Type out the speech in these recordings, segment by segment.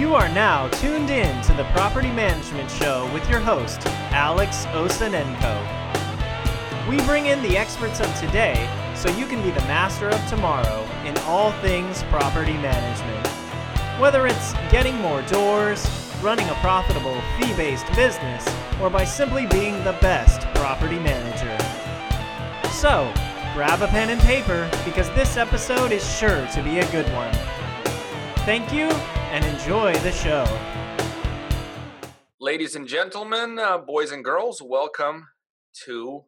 You are now tuned in to the Property Management Show with your host, Alex Osenenko. We bring in the experts of today so you can be the master of tomorrow in all things property management. Whether it's getting more doors, running a profitable fee based business, or by simply being the best property manager. So, grab a pen and paper because this episode is sure to be a good one. Thank you and enjoy the show. Ladies and gentlemen, uh, boys and girls, welcome to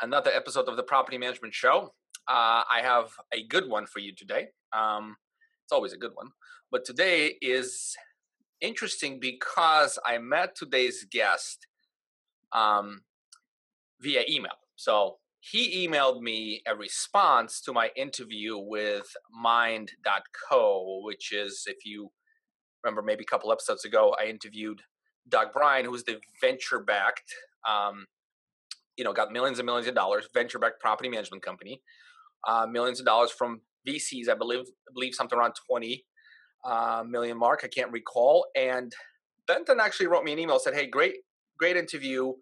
another episode of the Property Management Show. Uh, I have a good one for you today. Um, it's always a good one, but today is interesting because I met today's guest um, via email. So he emailed me a response to my interview with Mynd.co, which is, if you remember, maybe a couple episodes ago, I interviewed Doug Brien, who's the venture backed, um, you know, got millions and millions of dollars, venture backed property management company, uh, millions of dollars from VCs, I believe, I believe something around 20 uh, million mark. I can't recall. And Benton actually wrote me an email said, "Hey, great, great interview,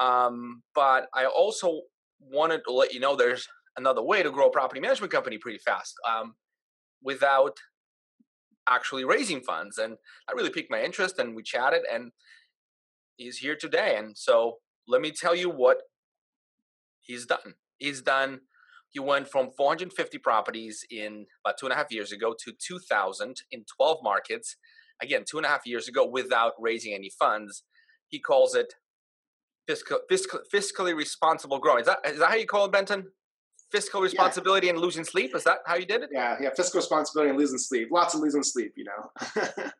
um, but I also wanted to let you know there's another way to grow a property management company pretty fast um, without actually raising funds." And that really piqued my interest, and we chatted, and he's here today. And so let me tell you what he's done. He's done he went from 450 properties in about two and a half years ago to 2,000 in 12 markets. Again, two and a half years ago without raising any funds. He calls it fiscal, fiscal, fiscally responsible growing. Is that, is that how you call it, Benton? Fiscal responsibility yeah. and losing sleep? Is that how you did it? Yeah, yeah, fiscal responsibility and losing sleep. Lots of losing sleep, you know.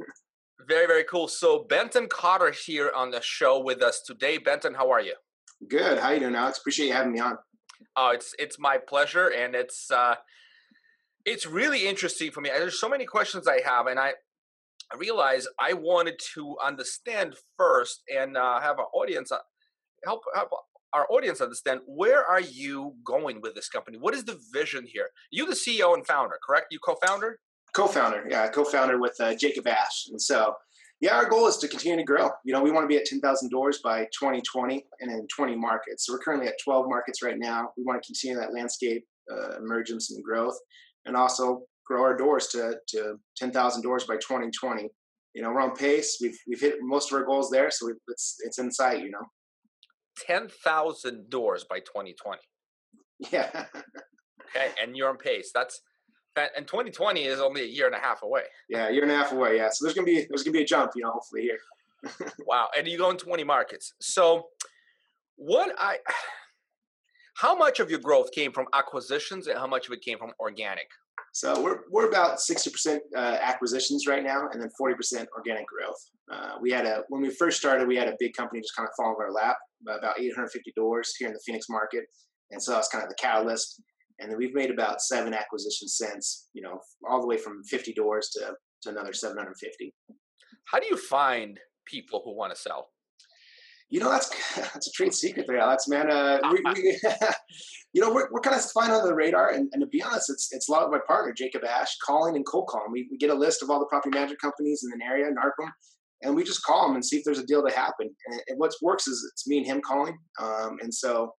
very, very cool. So Benton Cotter here on the show with us today. Benton, how are you? Good. How you doing, Alex? Appreciate you having me on. Oh, it's it's my pleasure, and it's uh, it's really interesting for me. There's so many questions I have, and I I realize I wanted to understand first and uh, have our audience uh, help help our audience understand where are you going with this company? What is the vision here? You the CEO and founder, correct? You co-founder? Co-founder, yeah, co-founder with uh, Jacob Ash, and so yeah, our goal is to continue to grow. You know, we want to be at 10,000 doors by 2020 and in 20 markets. So we're currently at 12 markets right now. We want to continue that landscape uh, emergence and growth and also grow our doors to, to 10,000 doors by 2020. You know, we're on pace. We've, we've hit most of our goals there. So it's, it's in sight, you know. 10,000 doors by 2020. Yeah. okay. And you're on pace. That's, and 2020 is only a year and a half away. Yeah, a year and a half away. Yeah, so there's gonna be there's gonna be a jump, you know, hopefully here. wow, and you go in 20 markets. So, what I, how much of your growth came from acquisitions, and how much of it came from organic? So we're we're about 60% uh, acquisitions right now, and then 40% organic growth. Uh, we had a when we first started, we had a big company just kind of fall in our lap, about 850 doors here in the Phoenix market, and so that's kind of the catalyst. And then we've made about seven acquisitions since you know all the way from 50 doors to to another 750 how do you find people who want to sell? You know that's that's a trade secret there alex man. Uh, we, we you know we're, we're kind of flying under the radar and, and, to be honest it's it's a lot of my partner jacob ash calling and cold calling we, we get a list of all the property management companies in an area and we just call them and see if there's a deal to happen and, and what works is it's me and him calling um, and so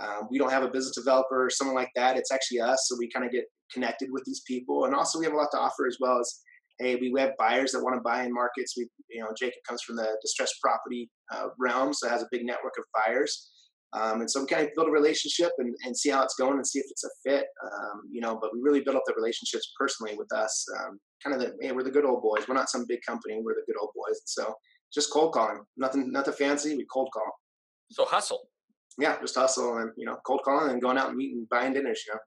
um, we don't have a business developer or someone like that. It's actually us. So we kind of get connected with these people. And also we have a lot to offer as well as, hey, we have buyers that want to buy in markets. We, you know, Jacob comes from the distressed property uh, realm, so has a big network of buyers. Um, and so we kind of build a relationship and, and see how it's going and see if it's a fit, um, you know, but we really build up the relationships personally with us. Um, kind of the, hey, we're the good old boys. We're not some big company. We're the good old boys. And so just cold calling, nothing, nothing fancy. We cold call. So hustle yeah, just hustle and you know, cold calling and going out and meeting, buying dinners. You know.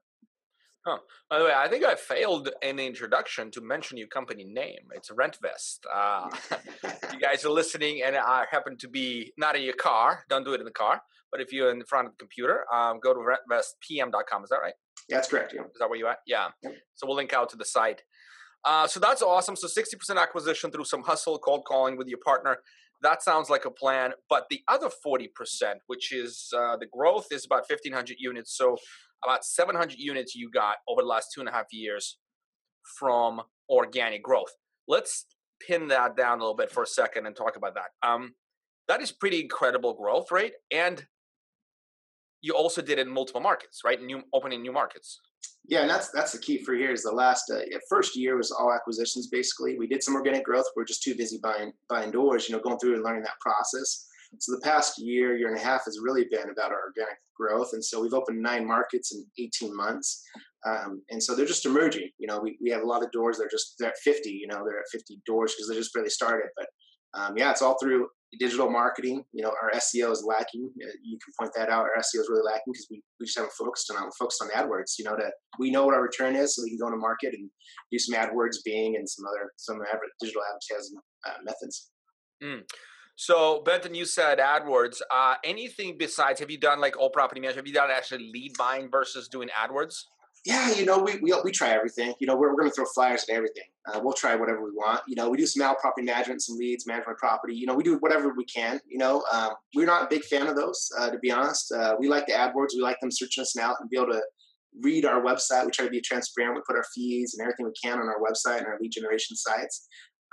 Huh. By the way, I think I failed in the introduction to mention your company name. It's RentVest. Uh, you guys are listening and I happen to be not in your car. Don't do it in the car. But if you're in front of the computer, um, go to rentvestpm.com. Is that right? Yeah, that's correct. Yeah. Is that where you're at? Yeah. Yep. So we'll link out to the site. Uh, so that's awesome. So 60% acquisition through some hustle, cold calling with your partner that sounds like a plan. But the other 40%, which is uh, the growth, is about 1,500 units. So about 700 units you got over the last two and a half years from organic growth. Let's pin that down a little bit for a second and talk about that. Um, that is pretty incredible growth rate, and you also did it in multiple markets, right? New opening new markets. Yeah, and that's that's the key for here. Is the last uh, first year was all acquisitions basically. We did some organic growth. We are just too busy buying buying doors, you know, going through and learning that process. So the past year, year and a half has really been about our organic growth, and so we've opened nine markets in 18 months. Um, and so they're just emerging. You know, we, we have a lot of doors. They're just they're at 50. You know, they're at 50 doors because they just barely started. But um, yeah, it's all through digital marketing. You know, our SEO is lacking. Uh, you can point that out. Our SEO is really lacking because we, we just haven't focused on focused on AdWords. You know, that we know what our return is, so we can go into market and do some AdWords, Bing, and some other some digital advertising uh, methods. Mm. So, Benton, you said AdWords. Uh, anything besides? Have you done like all property management? Have you done actually lead buying versus doing AdWords? yeah, you know, we, we, we try everything. You know, we're, we're going to throw flyers at everything. Uh, we'll try whatever we want. You know, we do some out property management, some leads, management property. You know, we do whatever we can. You know, um, we're not a big fan of those, uh, to be honest. Uh, we like the AdWords. We like them searching us out and be able to read our website. We try to be transparent. We put our fees and everything we can on our website and our lead generation sites.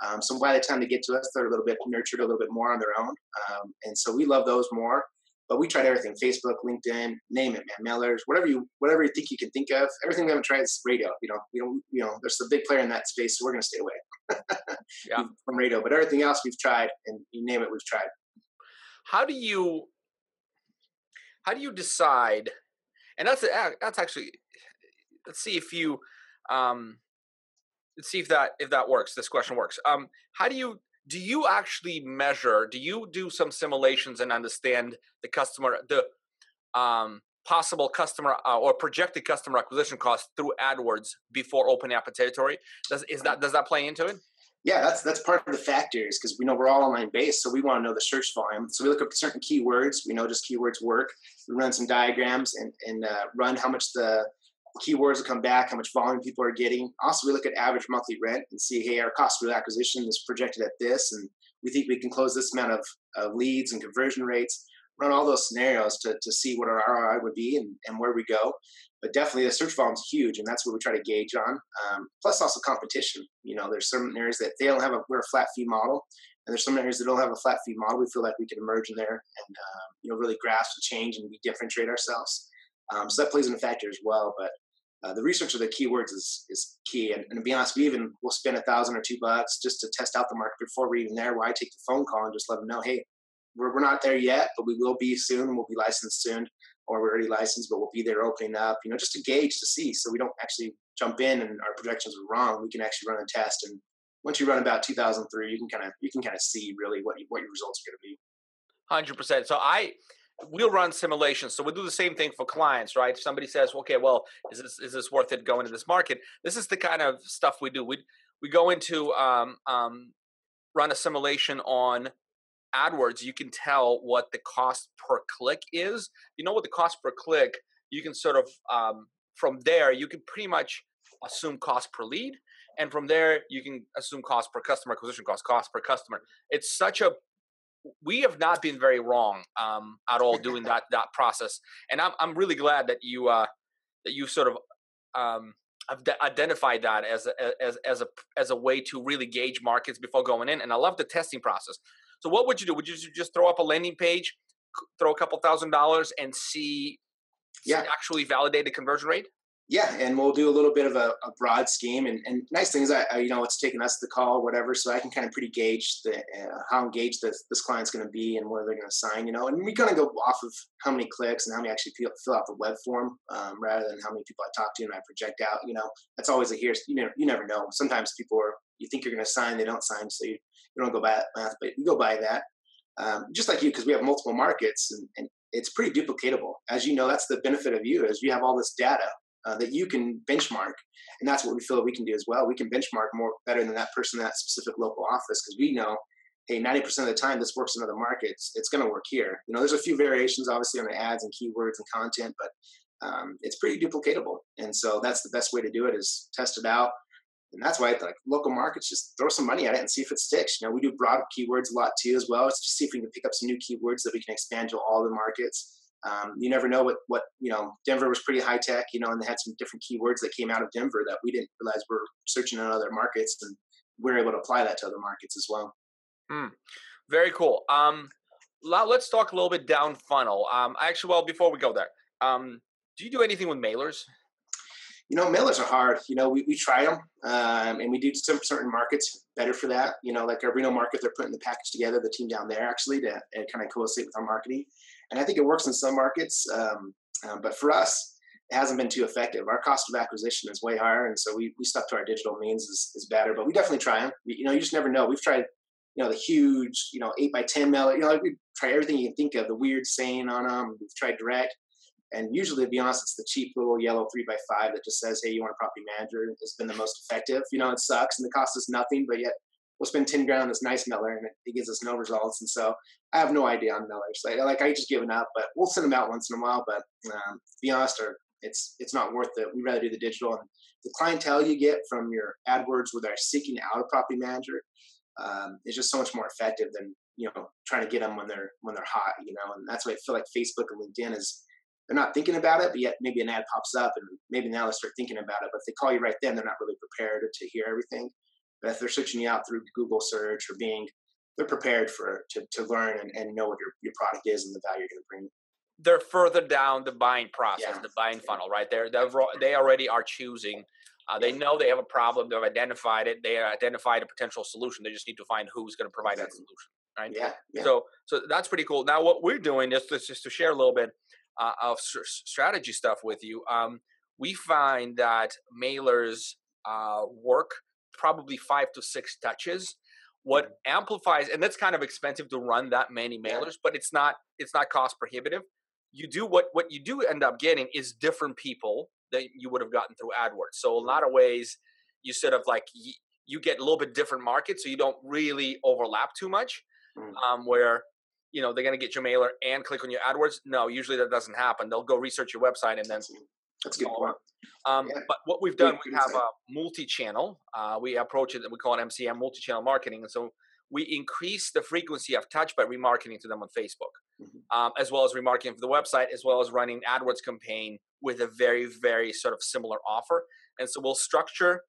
Um, so by the time they get to us, they're a little bit nurtured a little bit more on their own. Um, and so we love those more. But we tried everything: Facebook, LinkedIn, name it, man, mailers, whatever you whatever you think you can think of. Everything we haven't tried is radio. You know, we don't, you know, there's a big player in that space, so we're going to stay away yeah. from radio. But everything else we've tried, and you name it, we've tried. How do you how do you decide? And that's that's actually let's see if you um, let's see if that if that works. This question works. Um, how do you do you actually measure do you do some simulations and understand the customer the um, possible customer uh, or projected customer acquisition cost through AdWords before opening up a territory? Does is that does that play into it? Yeah, that's that's part of the factors because we know we're all online based, so we want to know the search volume. So we look up certain keywords. We know just keywords work. We run some diagrams and and uh, run how much the keywords will come back, how much volume people are getting. Also, we look at average monthly rent and see, hey, our cost per acquisition is projected at this, and we think we can close this amount of, of leads and conversion rates. Run all those scenarios to, to see what our ROI would be and, and where we go. But definitely, the search volume is huge, and that's what we try to gauge on. Um, plus, also competition. You know, there's certain areas that they don't have a we're a flat fee model, and there's some areas that don't have a flat fee model. We feel like we can emerge in there and uh, you know really grasp the change and we differentiate ourselves. Um, so that plays in a factor as well. But uh, the research of the keywords is is key. And, and, to be honest, we even will spend a thousand or two bucks just to test out the market before we're even there. Where I take the phone call and just let them know, hey, we're, we're not there yet, but we will be soon. We'll be licensed soon, or we're already licensed, but we'll be there opening up. You know, just to gauge to see, so we don't actually jump in and our projections are wrong. We can actually run a test, and once you run about 2003, you can kind of you can kind of see really what you, what your results are going to be. Hundred percent. So I we'll run simulations. So we do the same thing for clients, right? If somebody says, okay, well, is this is this worth it going to this market? This is the kind of stuff we do. We we go into um, um, run a simulation on AdWords. You can tell what the cost per click is. You know what the cost per click. You can sort of um, from there you can pretty much assume cost per lead and from there you can assume cost per customer acquisition cost cost per customer it's such a we have not been very wrong um, at all doing that that process, and I'm I'm really glad that you uh, that you sort of um, have identified that as a, as as a as a way to really gauge markets before going in. And I love the testing process. So what would you do? Would you just throw up a landing page, throw a couple thousand dollars, and see, yeah. actually validate the conversion rate? Yeah, and we'll do a little bit of a, a broad scheme. And, and nice thing is, I, I, you know, it's taking us the call, or whatever, so I can kind of pretty gauge the uh, how engaged this, this client's going to be and where they're going to sign. You know, and we kind of go off of how many clicks and how many actually fill, out the web form, um, rather than how many people I talk to and I project out. You know, that's always a here. You know, you never know. Sometimes people are you think you're going to sign, they don't sign, so you, you don't go by that but you go by that. Um, just like you, because we have multiple markets and, and it's pretty duplicatable. As you know, that's the benefit of you is you have all this data uh, that you can benchmark, and that's what we feel we can do as well. We can benchmark more better than that person in that specific local office because we know, hey, ninety percent of the time this works in other markets. It's going to work here. You know, there's a few variations obviously on the ads and keywords and content, but um, it's pretty duplicatable. And so that's the best way to do it is test it out. And that's why like local markets, just throw some money at it and see if it sticks. You know, we do broad keywords a lot too as well. It's just see if we can pick up some new keywords that we can expand to all the markets. Um, you never know what what you know. Denver was pretty high tech, you know, and they had some different keywords that came out of Denver that we didn't realize were searching in other markets, and we're able to apply that to other markets as well. Mm, very cool. Um, let's talk a little bit down funnel. Um, actually, well, before we go there, um, do you do anything with mailers? You know, mailers are hard. You know, we, we try them, um, and we do some certain markets better for that. You know, like our Reno market, they're putting the package together, the team down there actually, to, to kind of coincide with our marketing. And I think it works in some markets, um, um, but for us, it hasn't been too effective. Our cost of acquisition is way higher, and so we, we stuck to our digital means is, is better. But we definitely try them. You know, you just never know. We've tried, you know, the huge, you know, eight by ten mailer. You know, we try everything you can think of. The weird saying on them. We've tried direct, and usually, to be honest, it's the cheap little yellow three by five that just says, "Hey, you want a property manager?" It's been the most effective. You know, it sucks and it costs us nothing, but yet we'll spend 10 grand on this nice mailer and it, gives us no results. And so I have no idea on mailers. Like, like I just given up, but we'll send them out once in a while. But um, to be honest, our it's it's not worth it. We'd rather do the digital and the clientele you get from your AdWords where they're seeking out a property manager um, is just so much more effective than you know trying to get them when they're when they're hot. You know, and that's why I feel like Facebook and LinkedIn is they're not thinking about it, but yet maybe an ad pops up and maybe now they start thinking about it. But if they call you right then, they're not really prepared to hear everything. But if they're searching you out through Google search or Bing, they're prepared for to, to learn and, and know what your, your product is and the value you're going to bring they're further down the buying process, yeah. the buying funnel, right? They're, they're they already are choosing. Uh, they know they have a problem. They've identified it. They identified a potential solution. They just need to find who's going to provide that solution, right? Yeah, yeah. So so that's pretty cool. Now what we're doing is just, just to share a little bit uh, of strategy stuff with you. Um, we find that mailers uh, work probably five to six touches what mm-hmm. amplifies and that's kind of expensive to run that many mailers but it's not it's not cost prohibitive you do what what you do end up getting is different people that you would have gotten through AdWords. So a lot of ways you sort of like you, you get a little bit different markets, so you don't really overlap too much. Mm. Um, where you know they're going to get your mailer and click on your AdWords. No, usually that doesn't happen. They'll go research your website and then. That's good point. Um, yeah. But what we've done, we have a multi-channel. Uh, we approach it, we call it MCM, multi-channel marketing, and so we increase the frequency of touch by remarketing to them on Facebook, mm-hmm. um, as well as remarketing for the website, as well as running AdWords campaign with a very, very sort of similar offer. And so we'll structure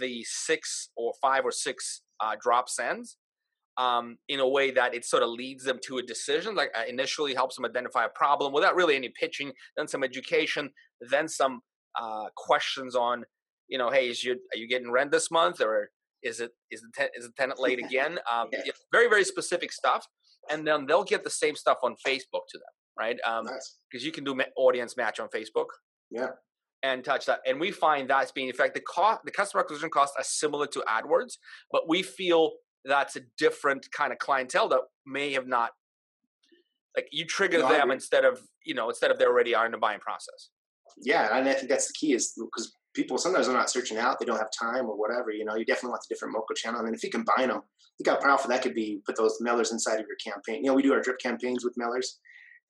the six or five or six uh, drop sends um, in a way that it sort of leads them to a decision. Like uh, initially helps them identify a problem without really any pitching, then some education, then some uh, questions on, you know, hey, is you are you getting rent this month or is it is the ten, is the tenant late again? Um, yeah. Very very specific stuff, and then they'll get the same stuff on Facebook to them, right? Because um, nice. you can do ma- audience match on Facebook. Yeah. And touch that, and we find that's being in fact The cost, the customer acquisition costs are similar to AdWords, but we feel that's a different kind of clientele that may have not like you trigger no, them instead of you know instead of they already are in the buying process yeah and i think that's the key is because people sometimes they're not searching out, they don't have time or whatever. You know, you definitely want the different local channel. And if you combine them, think how powerful that could be. Put those mailers inside of your campaign. You know, we do our drip campaigns with mailers.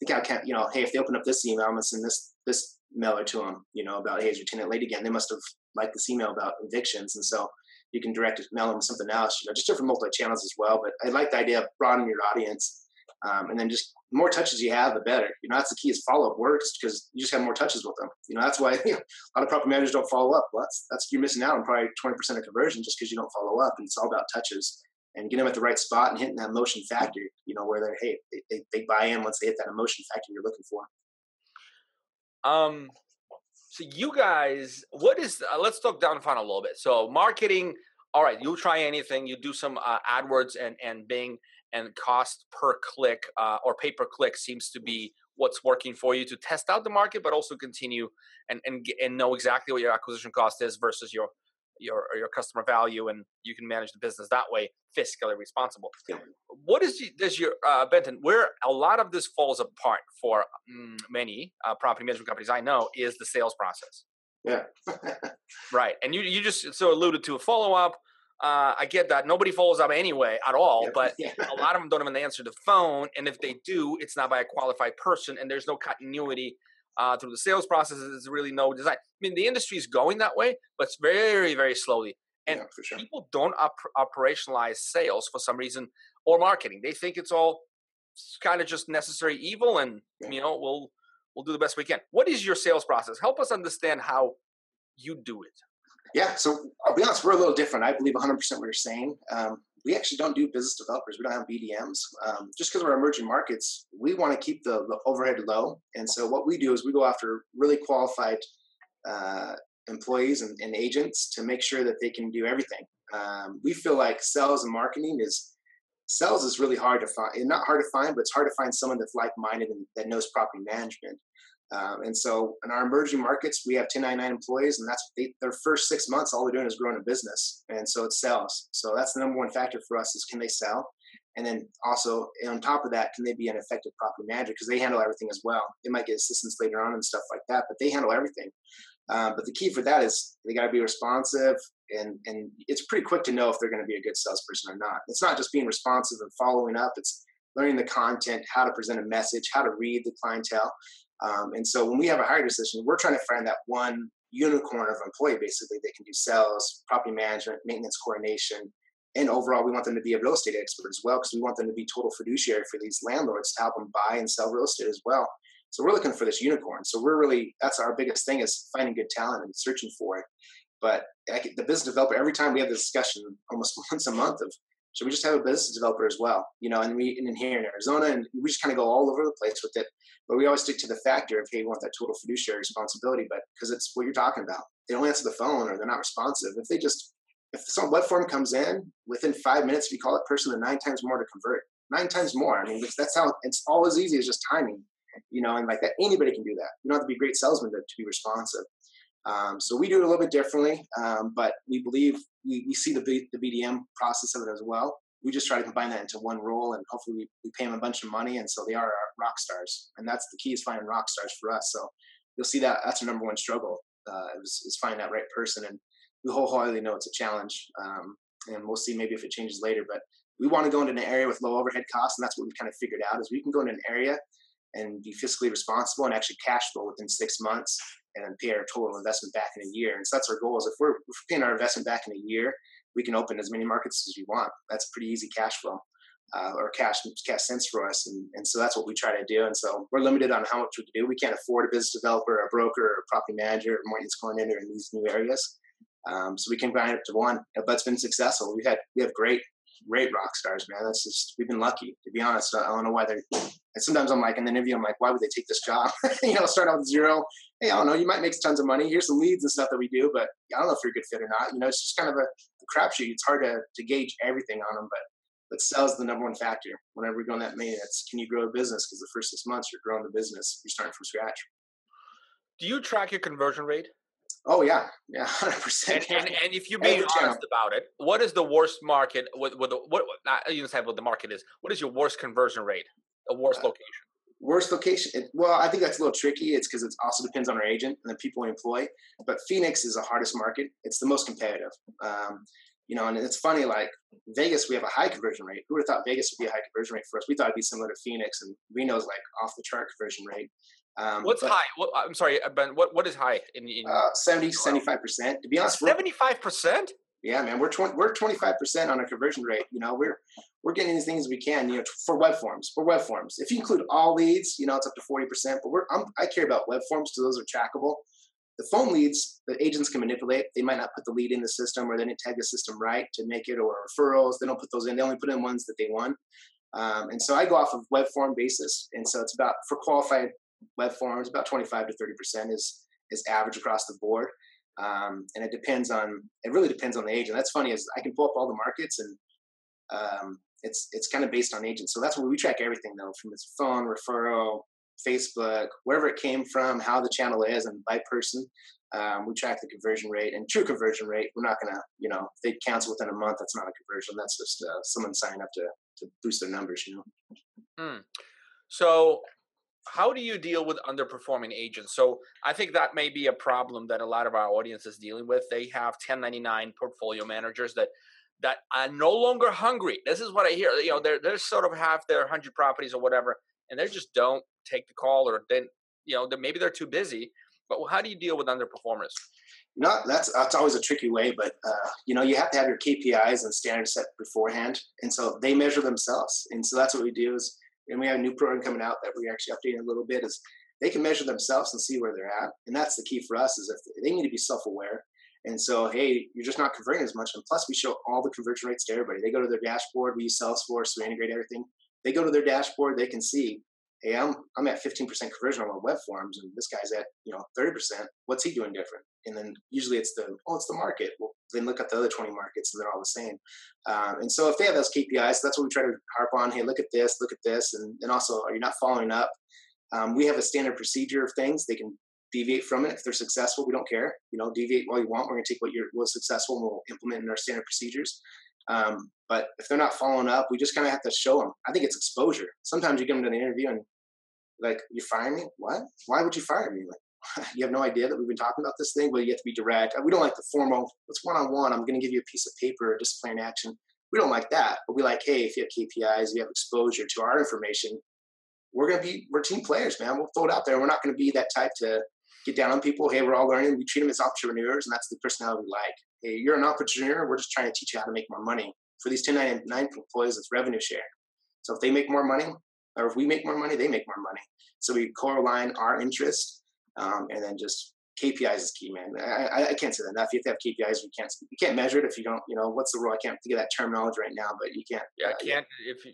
Think how can you know, hey, if they open up this email, I'm gonna send this this mailer to them. You know, about hey, is your tenant late again? They must have liked this email about evictions, and so you can direct mail them something else. You know, just different multi channels as well. But I like the idea of broadening your audience um, and then just the more touches you have, the better. You know, that's the key is follow up works because you just have more touches with them. You know, that's why you know, a lot of property managers don't follow up. Well, that's, that's you're missing out on probably 20% of conversion just because you don't follow up. And it's all about touches and getting them at the right spot and hitting that emotion factor, you know, where they're, hey, they, they, they buy in once they hit that emotion factor you're looking for. Um, so you guys, what is, uh, let's talk down funnel a little bit. So marketing, all right, you'll try anything. You do some uh, AdWords and, and Bing and cost per click uh, or pay per click seems to be what's working for you to test out the market, but also continue and and and know exactly what your acquisition cost is versus your your your customer value, and you can manage the business that way, fiscally responsible. Yeah. What is does your uh, Benton? Where a lot of this falls apart for mm, many uh, property management companies I know is the sales process. Yeah. right, and you you just so alluded to a follow up uh, I get that nobody follows up anyway at all, yeah. but yeah. a lot of them don't even answer the phone. And if they do, it's not by a qualified person, and there's no continuity uh, through the sales process. There's really no design. I mean, the industry is going that way, but it's very, very slowly. And yeah, sure. people don't op- operationalize sales for some reason or marketing. They think it's all kind of just necessary evil, and you know, we'll we'll do the best we can. What is your sales process? Help us understand how you do it. Yeah, so I'll be honest, we're a little different. I believe 100% what you're saying. Um, we actually don't do business developers. We don't have BDMs. Um, just because we're emerging markets, we want to keep the, the, overhead low. And so what we do is we go after really qualified uh, employees and, and, agents to make sure that they can do everything. Um, we feel like sales and marketing is sales is really hard to find. Not hard to find, but it's hard to find someone that's like-minded and that knows property management. Um, and so in our emerging markets, we have 1099 employees, and that's they, their first six months. All they're doing is growing a business, and so it sells. So that's the number one factor for us: is can they sell, and then also on top of that, can they be an effective property manager because they handle everything as well. They might get assistance later on and stuff like that, but they handle everything. Um, but the key for that is they got to be responsive, and and it's pretty quick to know if they're going to be a good salesperson or not. It's not just being responsive and following up; it's learning the content, how to present a message, how to read the clientele. Um, and so when we have a hire decision, we're trying to find that one unicorn of employee basically they can do sales, property management, maintenance coordination, and overall we want them to be a real estate expert as well because we want them to be total fiduciary for these landlords to help them buy and sell real estate as well. So we're looking for this unicorn. So we're really that's our biggest thing is finding good talent and searching for it. But the business developer, every time we have this discussion, almost once a month of should we just have a business developer as well? You know, and we and here in Arizona, and we just kind of go all over the place with it. But we always stick to the factor of hey, we want that total fiduciary responsibility. But because it's what you're talking about, they don't answer the phone or they're not responsive. If they just if some web form comes in within five minutes, if you call that person, the nine times more to convert. Nine times more. I mean, that's how it's all as easy as just timing. You know, and like that, anybody can do that. You don't have to be a great salesman to, to be responsive. Um, so we do it a little bit differently, um, but we believe we, we see the, B, the BDM process of it as well. We just try to combine that into one role, and hopefully we, we pay them a bunch of money, and so they are our rock stars. And that's the key is finding rock stars for us. So you'll see that that's our number one struggle uh, is, is finding that right person, and we wholeheartedly know it's a challenge. Um, and we'll see maybe if it changes later, but we want to go into an area with low overhead costs, and that's what we've kind of figured out is we can go into an area and be fiscally responsible and actually cash flow within six months and pay our total investment back in a year. And so that's our goal is if we're, if we're paying our investment back in a year, we can open as many markets as we want. That's pretty easy cash flow. Uh, or cash cash sense for us, and, and so that's what we try to do. And so we're limited on how much we can do. We can't afford a business developer, a broker, a property manager, a maintenance coordinator in these new areas. Um, so we can grind it to one, but it's been successful. We've had we have great great rock stars, man. That's just we've been lucky to be honest. I don't know why they're. And sometimes I'm like in the interview, I'm like, why would they take this job? you know, start out with zero. Hey, I don't know. You might make tons of money. Here's some leads and stuff that we do, but I don't know if you're a good fit or not. You know, it's just kind of a, a crapshoot. It's hard to to gauge everything on them, but but sales the number one factor. Whenever we go on that main, it's can you grow a business? Because the first six months you're growing the business, you're starting from scratch. Do you track your conversion rate? Oh yeah, yeah, hundred percent. And, and if you're being honest channel. about it, what is the worst market? With, with the, what? Not even say what the market is. What is your worst conversion rate? A worst uh, location? Worst location? It, well, I think that's a little tricky. It's because it also depends on our agent and the people we employ. But Phoenix is the hardest market. It's the most competitive. Um, you know, and it's funny. Like Vegas, we have a high conversion rate. Who would have thought Vegas would be a high conversion rate for us? We thought it'd be similar to Phoenix, and Reno's like off the chart conversion rate. Um, What's but, high? What, I'm sorry, uh, Ben. What what is high in, in uh, 70 75 percent? To be honest, seventy five percent. Yeah, man, we're 20, we're 25 percent on a conversion rate. You know, we're we're getting as things as we can. You know, for web forms, for web forms. If you include all leads, you know, it's up to 40 percent. But we're I'm, I care about web forms because those are trackable. The phone leads, the agents can manipulate. They might not put the lead in the system, or they didn't tag the system right to make it, or referrals. They don't put those in. They only put in ones that they want. Um, and so I go off of web form basis. And so it's about for qualified web forms, about 25 to 30% is, is average across the board. Um, and it depends on, it really depends on the agent. That's funny is I can pull up all the markets and um, it's, it's kind of based on agents. So that's where we track everything though, from its phone, referral, Facebook, wherever it came from, how the channel is and by person. Um, we track the conversion rate and true conversion rate. We're not to, you know, if they cancel within a month, that's not a conversion. That's just uh, someone signing up to, to boost their numbers, you know? Mm. So how do you deal with underperforming agents? So I think that may be a problem that a lot of our audience is dealing with. They have 1099 portfolio managers that that are no longer hungry. This is what I hear. You know, they're they're sort of have their 100 properties or whatever, and they just don't take the call, or then you know, maybe they're too busy. But how do you deal with underperformers? No, that's that's always a tricky way, but uh, you know you have to have your KPIs and standards set beforehand, and so they measure themselves, and so that's what we do is and we have a new program coming out that we're actually updating a little bit is they can measure themselves and see where they're at and that's the key for us is if they need to be self-aware And so, hey, you're just not converting as much. And plus, we show all the conversion rates to everybody. They go to their dashboard. We use Salesforce, we integrate everything. They go to their dashboard. They can see, hey, I'm I'm at 15% conversion on my web forms, and this guy's at you know 30%. What's he doing different? And then usually it's the oh, it's the market. Well, then look at the other 20 markets, and they're all the same. Um, and so if they have those KPIs, that's what we try to harp on. Hey, look at this, look at this, and and also, are you not following up? Um, we have a standard procedure of things. They can deviate from it. If they're successful, we don't care. You know, deviate all you want. We're going to take what you're was successful and we'll implement in our standard procedures. Um, but if they're not following up, we just kind of have to show them. I think it's exposure. Sometimes you get them to the interview and like, you fire me? What? Why would you fire me? Like, you have no idea that we've been talking about this thing, but you have to be direct. We don't like the formal, it's one on one. I'm going to give you a piece of paper, a disciplinary action. We don't like that. But we like, hey, if you have KPIs, you have exposure to our information, we're going to be, we're team players, man. We'll throw it out there. We're not going to be that type to get down on people. Hey, we're all learning. We treat them as entrepreneurs, and that's the personality we like. Hey, you're an entrepreneur. We're just trying to teach you how to make more money. For these 1099 employees, it's revenue share. So if they make more money, or if we make more money, they make more money. So we co-align our interest, um, and then just KPIs is key, man. I, I, can't say that enough. You have to have KPIs. You can't you can't measure it if you don't. You know what's the rule? I can't think of that terminology right now, but you can't. Yeah, uh, can't yeah. if you,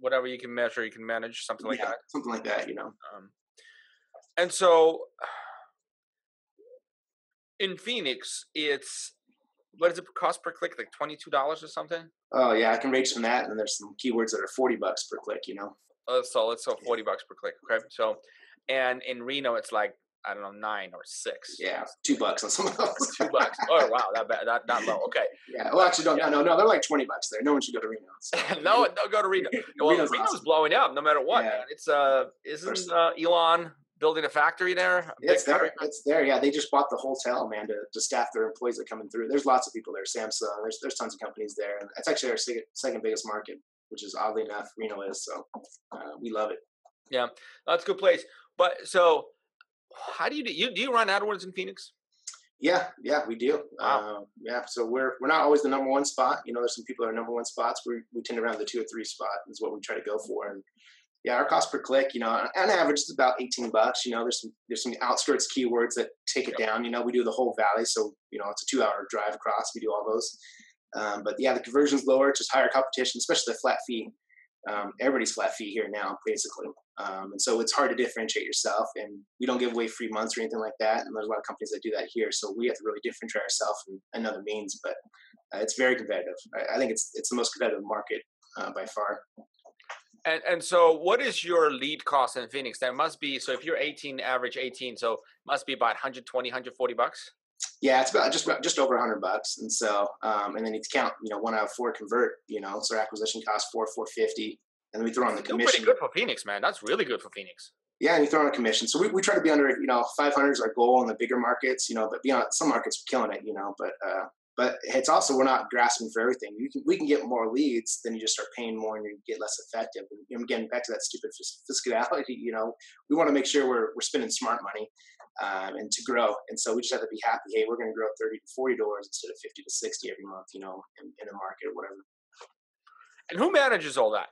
whatever you can measure, you can manage something like yeah, that. Something like that, you know. Um, and so in Phoenix, it's what does it cost per click? Like twenty two dollars or something? Oh yeah, I can range from that, and there's some keywords that are forty bucks per click. You know. Uh, so let's so forty bucks per click. Okay, so and in Reno, it's like I don't know nine or six. Yeah, two bucks on some of those. two bucks. Oh wow, that bad, that not low. Okay. Yeah. Well, actually, don't. Yeah. No, no, they're like twenty bucks there. No one should go to Reno. So. no, don't go to Reno. Well, Reno's, Reno's awesome. blowing up no matter what. Yeah. It's uh, isn't uh, Elon building a factory there? Yeah, it's there. Factory? It's there. Yeah, they just bought the hotel, man, to, to staff their employees that are coming through. There's lots of people there. Samsung. There's there's tons of companies there, and it's actually our second, second biggest market, which is oddly enough Reno is. So uh, we love it. Yeah, that's a good place. But so, how do you do? You do you run AdWords in Phoenix? Yeah, yeah, we do. Wow. Uh, yeah, so we're we're not always the number one spot. You know, there's some people that are number one spots. We we tend around the two or three spot is what we try to go for, and yeah, our cost per click, you know, on average is about 18 bucks. You know, there's some there's some outskirts keywords that take it down. You know, we do the whole valley, so you know it's a two hour drive across. We do all those, um, but yeah, the conversion's lower, just higher competition, especially the flat fee. Um, everybody's flat fee here now, basically, um, and so it's hard to differentiate yourself. And we don't give away free months or anything like that. And there's a lot of companies that do that here, so we have to really differentiate ourselves in another means. But uh, it's very competitive. I, I, think it's it's the most competitive market uh, by far. And and so, what is your lead cost in Phoenix? There must be so if you're 18, average 18, so must be about 120, 140 bucks. Yeah, it's about just just over 100 bucks, and so um, and then you count, you know, one out of four convert, you know, so acquisition cost four 450, and then we throw on the commission. Pretty good for Phoenix, man. That's really good for Phoenix. Yeah, and you throw on a commission. So we, we try to be under, you know, 500 is our goal in the bigger markets, you know, but beyond some markets we're killing it, you know, but uh, but it's also we're not grasping for everything. Can we can get more leads, then you just start paying more and you get less effective. And you again, back to that stupid fiscality. You know, we want to make sure we're we're spending smart money um, and to grow. And so we just have to be happy. Hey, we're going to grow thirty to forty doors instead of fifty to sixty every month. You know, in, in a market or whatever. And who manages all that?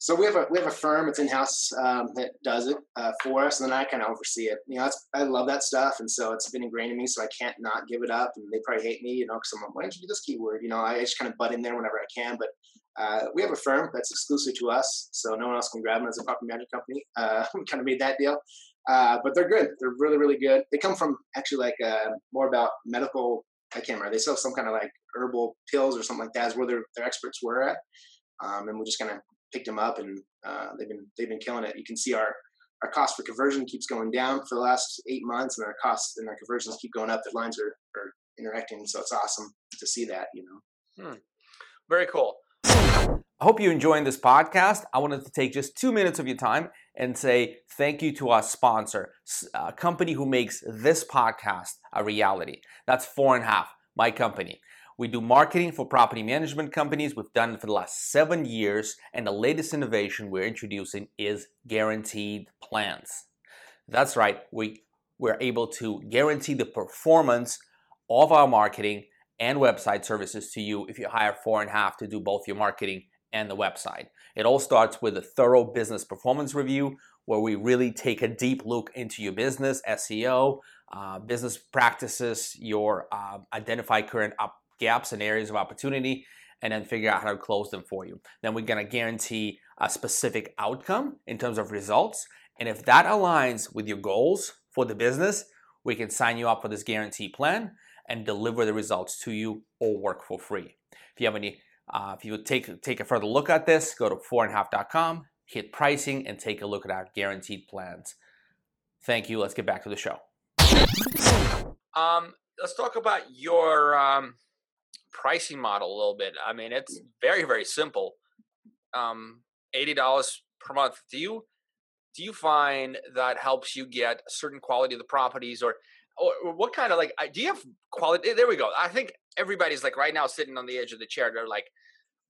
So we have a we have a firm. It's in house um, that does it uh, for us, and then I kind of oversee it. You know, I love that stuff, and so it's been ingrained in me. So I can't not give it up. And they probably hate me, you know, because I'm like, why don't you do this keyword? You know, I just kind of butt in there whenever I can. But uh, we have a firm that's exclusive to us, so no one else can grab them as a property management company. Uh, we kind of made that deal, uh, but they're good. They're really really good. They come from actually like uh, more about medical. I can't remember. They sell some kind of like herbal pills or something like that. Is where their their experts were at, um, and we just kind of picked them up and uh, they've been they've been killing it. You can see our our cost for conversion keeps going down for the last eight months, and our costs and our conversions keep going up. The lines are are interacting, so it's awesome to see that. You know, hmm. very cool. I hope you're enjoying this podcast. I wanted to take just two minutes of your time and say thank you to our sponsor, a company who makes this podcast a reality. That's Four and a Half, my company. We do marketing for property management companies. We've done it for the last seven years, and the latest innovation we're introducing is guaranteed plans. That's right, we, we're able to guarantee the performance of our marketing and website services to you if you hire four and a half to do both your marketing and the website. It all starts with a thorough business performance review where we really take a deep look into your business, SEO, uh, business practices, your uh, identify current up gaps and areas of opportunity, and then figure out how to close them for you. Then we're gonna guarantee a specific outcome in terms of results. And if that aligns with your goals for the business, we can sign you up for this guarantee plan and deliver the results to you or work for free. If you have any, uh, if you would take take a further look at this, go to fourandhalf.com, hit pricing, and take a look at our guaranteed plans. Thank you. Let's get back to the show. Um, let's talk about your um, pricing model a little bit. I mean, it's very very simple. Um, Eighty dollars per month. Do you do you find that helps you get a certain quality of the properties or or what kind of like do you have quality there we go i think everybody's like right now sitting on the edge of the chair they're like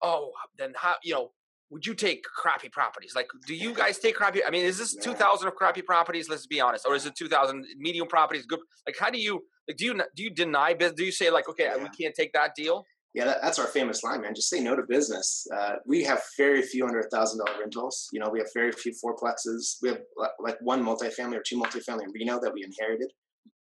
oh then how you know would you take crappy properties like do you guys take crappy i mean is this 2000 of crappy properties let's be honest or is it 2000 medium properties good like how do you like do you do you deny business? do you say like okay yeah. we can't take that deal yeah, that, that's our famous line, man. Just say no to business. Uh, we have very few under a thousand dollar rentals. You know, we have very few fourplexes. We have like one multifamily or two multifamily in Reno that we inherited.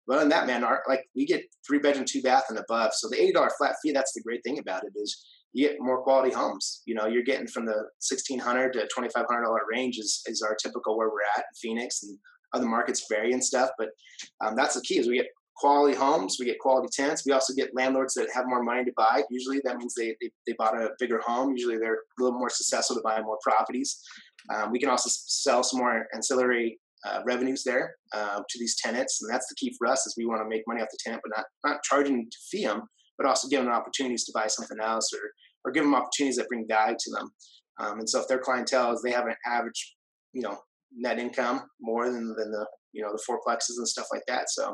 But other than that, man, our, like we get three bedroom, two bath, and above. So the eighty dollar flat fee. That's the great thing about it is you get more quality homes. You know, you're getting from the sixteen hundred to twenty five hundred dollar range is is our typical where we're at in Phoenix and other markets vary and stuff. But um, that's the key is we get quality homes, we get quality tenants. We also get landlords that have more money to buy. Usually that means they, they, they bought a bigger home. Usually they're a little more successful to buy more properties. Um, we can also sell some more ancillary uh, revenues there uh, to these tenants. And that's the key for us is we want to make money off the tenant, but not, not charging to fee them, but also give them opportunities to buy something else or, or give them opportunities that bring value to them. Um, and so if their clientele is they have an average, you know, net income more than, than the, you know, the fourplexes and stuff like that. So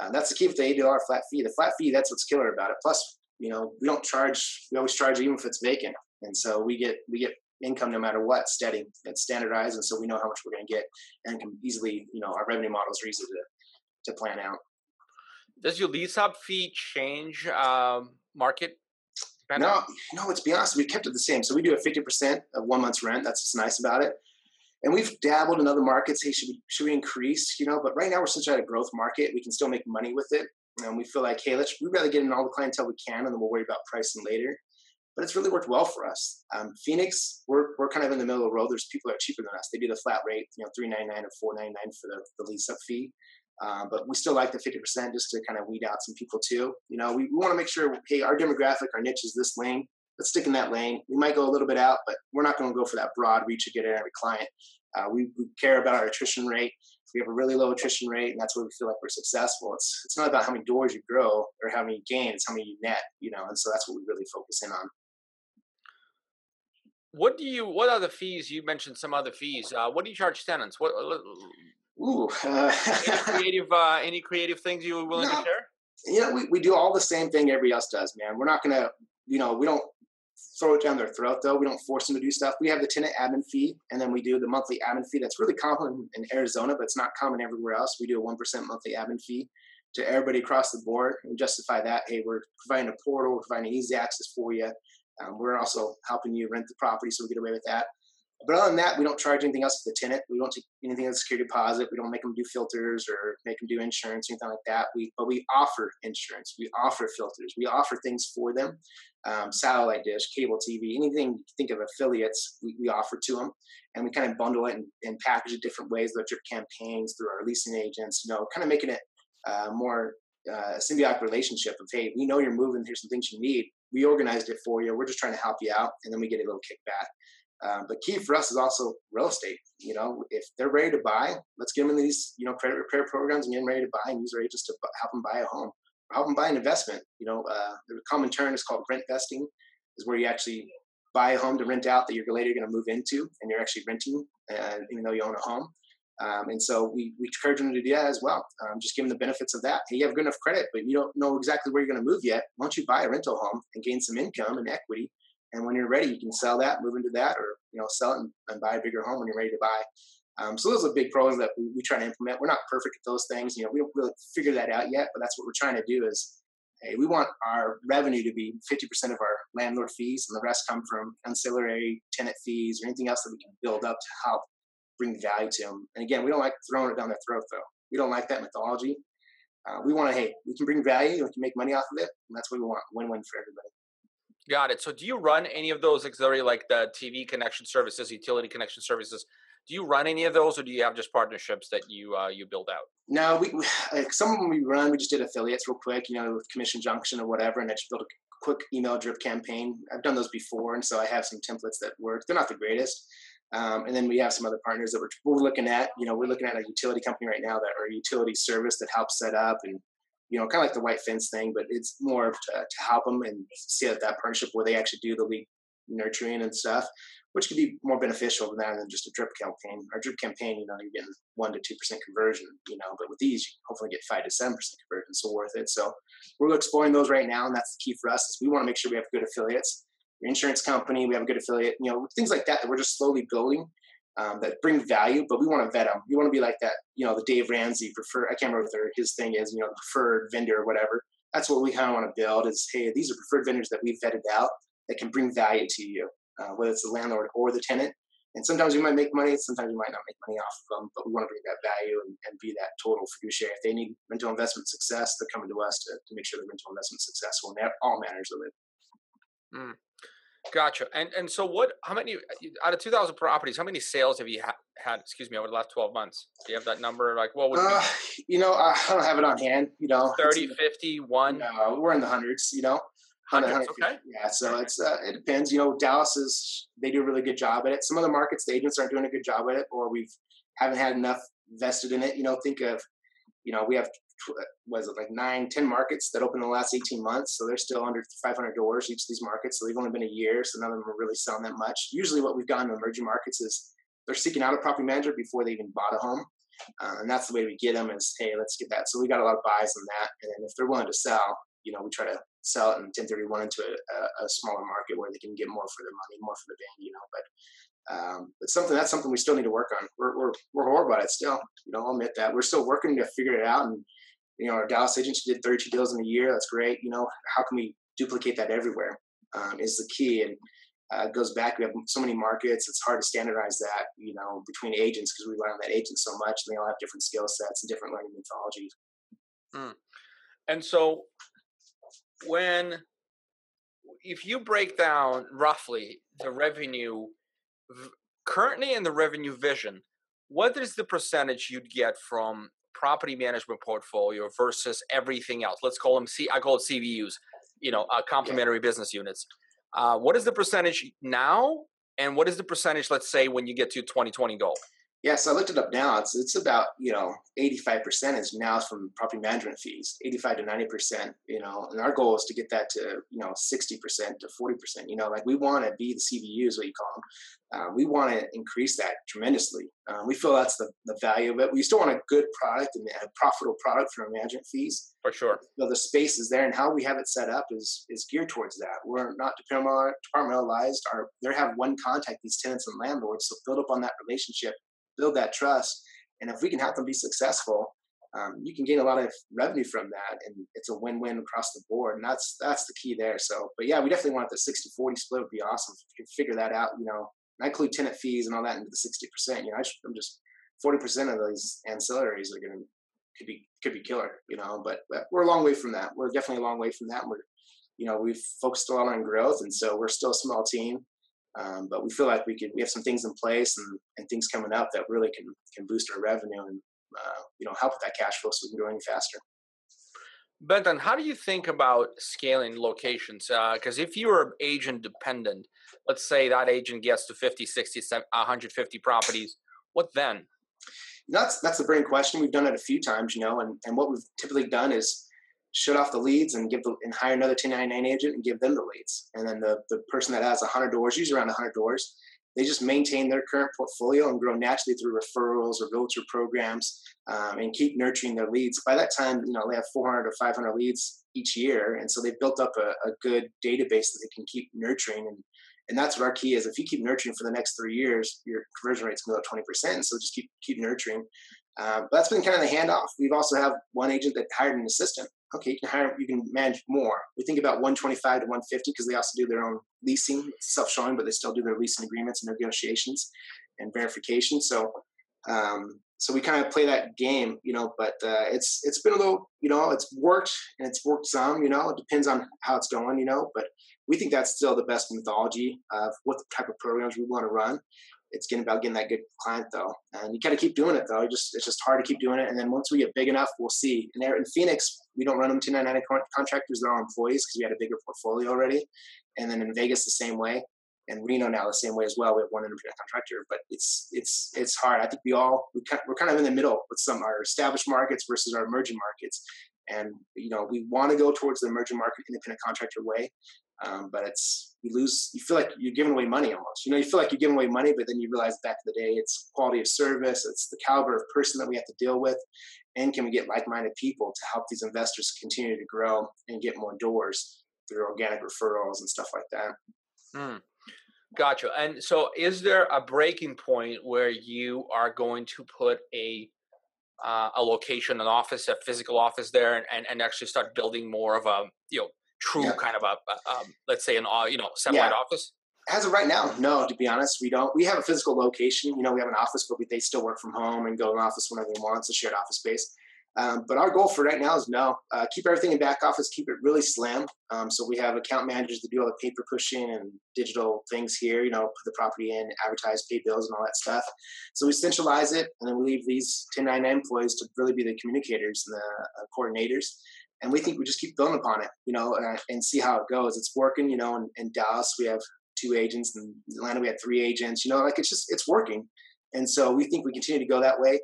uh, that's the key with the eighty flat fee. The flat fee, that's what's killer about it. Plus, you know, we don't charge. We always charge even if it's vacant, and so we get we get income no matter what, steady. It's standardized, and so we know how much we're going to get, and can easily, you know, our revenue models are easy to to plan out. Does your lease up fee change um, market? No, no. Let's be honest. We kept it the same. So we do a fifty percent of one month's rent. That's what's nice about it and we've dabbled in other markets. Hey, should we should we increase? You know, but right now we're such a growth market, we can still make money with it. And we feel like, hey, let's we'd rather get in all the clientele we can, and then we'll worry about pricing later. But it's really worked well for us. Um, Phoenix, we're we're kind of in the middle of the road. There's people that are cheaper than us. They do the flat rate, you know, three ninety nine or four ninety nine for the, the lease up fee. Um, but we still like the 50% just to kind of weed out some people too. You know, we, we want to make sure, hey, our demographic, our niche is this lane. Let's stick in that lane. We might go a little bit out, but we're not going to go for that broad reach to get in every client. Uh, we, we, care about our attrition rate. We have a really low attrition rate, and that's where we feel like we're successful. It's it's not about how many doors you grow or how many you gain; it's how many you net. You know, and so that's what we really focus in on. What do you? What are the fees? You mentioned some other fees. Uh, what do you charge tenants? What? Ooh, uh, any creative, uh, any creative things you were willing no, to share? You know, we, we do all the same thing everybody else does, man. We're not gonna, you know, we don't throw it down their throat though. We don't force them to do stuff. We have the tenant admin fee, and then we do the monthly admin fee. That's really common in Arizona, but it's not common everywhere else. We do a one percent monthly admin fee to everybody across the board and justify that. Hey, we're providing a portal, we're providing easy access for you. Um, we're also helping you rent the property, so we get away with that. But other than that, we don't charge anything else for the tenant. We don't take anything as a security deposit. We don't make them do filters or make them do insurance or anything like that. We but we offer insurance. We offer filters. We offer things for them um, satellite dish, cable TV, anything you think of affiliates, we, we offer to them. And we kind of bundle it and, and package it different ways, through our campaigns, through our leasing agents, you know, kind of making it uh, more uh, symbiotic relationship of, hey, we know you're moving, here's some things you need. We organized it for you. We're just trying to help you out. And then we get a little kickback. Um, but key for us is also real estate. You know, if they're ready to buy, let's get them in these, you know, credit repair programs and get them ready to buy and use our agents to help them buy a home help them buy an investment. You know, uh, the common term is called rent vesting, is where you actually buy a home to rent out that you're later going to move into, and you're actually renting, uh, even though you own a home. Um, and so we, we encourage them to do that as well. Um, just give them the benefits of that. Hey, you have good enough credit, but you don't know exactly where you're going to move yet. Why don't you buy a rental home and gain some income and equity? And when you're ready, you can sell that, move into that, or you know, sell it and, and buy a bigger home when you're ready to buy. Um, so those are big pros that we, we, try to implement. We're not perfect at those things. You know, we don't really figure that out yet, but that's what we're trying to do is hey, we want our revenue to be 50% of our landlord fees and the rest come from ancillary tenant fees or anything else that we can build up to help bring value to them. And again, we don't like throwing it down their throat though. We don't like that mythology. Uh, we want to, hey, we can bring value, we can make money off of it, and that's what we want, win-win for everybody. Got it. So, do you run any of those auxiliary, like the TV connection services, utility connection services? Do you run any of those, or do you have just partnerships that you uh, you build out? No, we, we like some of them we run. We just did affiliates real quick, you know, with Commission Junction or whatever, and I just built a quick email drip campaign. I've done those before, and so I have some templates that work. They're not the greatest. Um, and then we have some other partners that we're, we're looking at. You know, we're looking at a utility company right now that or a utility service that helps set up and you know, kind of like the WhiteFence thing, but it's more to, to help them and see that, that partnership where they actually do the lead nurturing and stuff, which could be more beneficial than than just a drip campaign. Our drip campaign, you know, you're getting one to two percent conversion, you know, but with these, you hopefully get five to seven percent conversion, so worth it. So we're exploring those right now, and that's the key for us. Is we want to make sure we have good affiliates. Your insurance company, we have a good affiliate, you know, things like that that we're just slowly building um, that bring value, but we want to vet them. We want to be like that, you know, the Dave Ramsey preferred. I can't remember what his thing is, you know, preferred vendor or whatever. That's what we kind of want to build. Is hey, these are preferred vendors that we've vetted out that can bring value to you, uh, whether it's the landlord or the tenant. And sometimes we might make money, sometimes we might not make money off of them, but we want to bring that value and, and be that total fiduciary. If they need rental investment success, they're coming to us to, to make sure the rental investment successful in all manners of it. Mm. Gotcha. And and so what? How many out of two thousand properties? How many sales have you ha- had? Excuse me, over the last twelve months? Do you have that number? Like, what would? Uh, you know, I don't have it on hand. You know, 30, 50, one. No, we're in the hundreds. You know, hundreds. Okay. Yeah, so it's uh, it depends. You know, Dallas is they do a really good job at it. Some of the markets, the agents aren't doing a good job at it, or we've haven't had enough vested in it. You know, think of, you know, we have was it like nine, ten markets that opened in the last 18 months. So they're still under 500 doors each of these markets. So they've only been a year. So none of them are really selling that much. Usually what we've gotten to emerging markets is they're seeking out a property manager before they even bought a home. Uh, and that's the way we get them is, hey, let's get that. So we got a lot of buys on that. And if they're willing to sell, you know, we try to sell it in 1031 into a, a, smaller market where they can get more for their money, more for the bang, you know. But um, it's something that's something we still need to work on. We're we're we're horrible at it still. You know, I'll admit that we're still working to figure it out and you know, our Dallas agents did 32 deals in a year. That's great. You know, how can we duplicate that everywhere? Um, is the key. And uh, it goes back. We have so many markets. It's hard to standardize that, you know, between agents because we rely on that agent so much. And they all have different skill sets and different learning methodologies. Mm. And so, when if you break down roughly the revenue currently in the revenue vision, what is the percentage you'd get from property management portfolio versus everything else. Let's call them C. I call it CBUs. You know, uh, complementary yeah. business units. Uh, what is the percentage now, and what is the percentage? Let's say when you get to 2020 goal. Yeah, so I looked it up now. It's it's about you know 85 percent is now from property management fees, 85 to 90 percent. You know, and our goal is to get that to you know 60 percent to 40 percent. You know, like we want to be the CBUs, what you call them. Uh, we want to increase that tremendously. Uh, we feel that's the, the value of it. We still want a good product and a profitable product for our management fees. For sure. So the space is there, and how we have it set up is is geared towards that. We're not departmentalized. Our they have one contact these tenants and landlords, so build up on that relationship build that trust. And if we can help them be successful, um, you can gain a lot of revenue from that, and it's a win-win across the board. And that's that's the key there. So, but yeah, we definitely want the 60-40 split would be awesome if you could figure that out. You know, I include tenant fees and all that into the 60%. You know, I am just 40% of those ancillaries are going to could be could be killer. You know, but, but we're a long way from that. We're definitely a long way from that. We're you know we've focused a lot on growth, and so we're still a small team. Um, but we feel like we can we have some things in place and, and things coming up that really can can boost our revenue and uh, you know help with that cash flow so we can grow any faster. Benton, how do you think about scaling locations? Because uh, if you're agent dependent, let's say that agent gets to 50, 60, 150 properties, what then? That's that's a brain question. We've done it a few times, you know, and, and what we've typically done is shut off the leads and give the and hire another 1099 agent and give them the leads. And then the, the person that has 100 doors, usually around 100 doors, they just maintain their current portfolio and grow naturally through referrals or realtor programs um, and keep nurturing their leads. By that time, you know, they have 400 or 500 leads each year. And so they've built up a, a good database that they can keep nurturing. And, and that's what our key is. If you keep nurturing for the next three years, your conversion rate's going to go up 20%. So just keep, keep nurturing. Uh, that's been kind of the handoff. We've also have one agent that hired an assistant okay, you can hire, you can manage more. We think about 125 to 150 because they also do their own leasing, self-showing, but they still do their leasing agreements and negotiations and verification. So Um, so we kind of play that game, you know. But uh, it's it's been a little, you know, it's worked and it's worked some, you know. It depends on how it's going, you know. But we think that's still the best methodology of what type of programs we want to run. It's getting about getting that good client though, and you got to keep doing it though. It just it's just hard to keep doing it, and then once we get big enough, we'll see. And there in Phoenix, we don't run them 1099 contractors; they're all employees because we had a bigger portfolio already. And then in Vegas, the same way and Reno now the same way as well. We have one independent contractor, but it's it's it's hard. I think we all we kind, we're kind of in the middle with some our established markets versus our emerging markets, and you know we want to go towards the emerging market independent contractor way, um, but it's you lose. You feel like you're giving away money almost. You know, you feel like you're giving away money, but then you realize back in the day, it's quality of service, it's the caliber of person that we have to deal with, and can we get like-minded people to help these investors continue to grow and get more doors through organic referrals and stuff like that. Mm. Gotcha. And so, is there a breaking point where you are going to put a uh, a location, an office, a physical office there, and, and, and actually start building more of a you know true yeah. kind of a, a um, let's say an uh, you know satellite yeah. office? As of right now, no. To be honest, we don't. We have a physical location. You know, we have an office, but we, they still work from home and go in office whenever they want. It's a shared office space. Um, but our goal for right now is no, uh, keep everything in back office, keep it really slim. Um, so we have account managers that do all the paper pushing and digital things here, you know, put the property in, advertise, pay bills, and all that stuff. So we centralize it, and then we leave these 1099 employees to really be the communicators and the uh, coordinators. And we think we just keep building upon it, you know, uh, and see how it goes. It's working, you know. In, in Dallas, we have two agents, and Atlanta, we had three agents. You know, like it's just it's working. And so we think we continue to go that way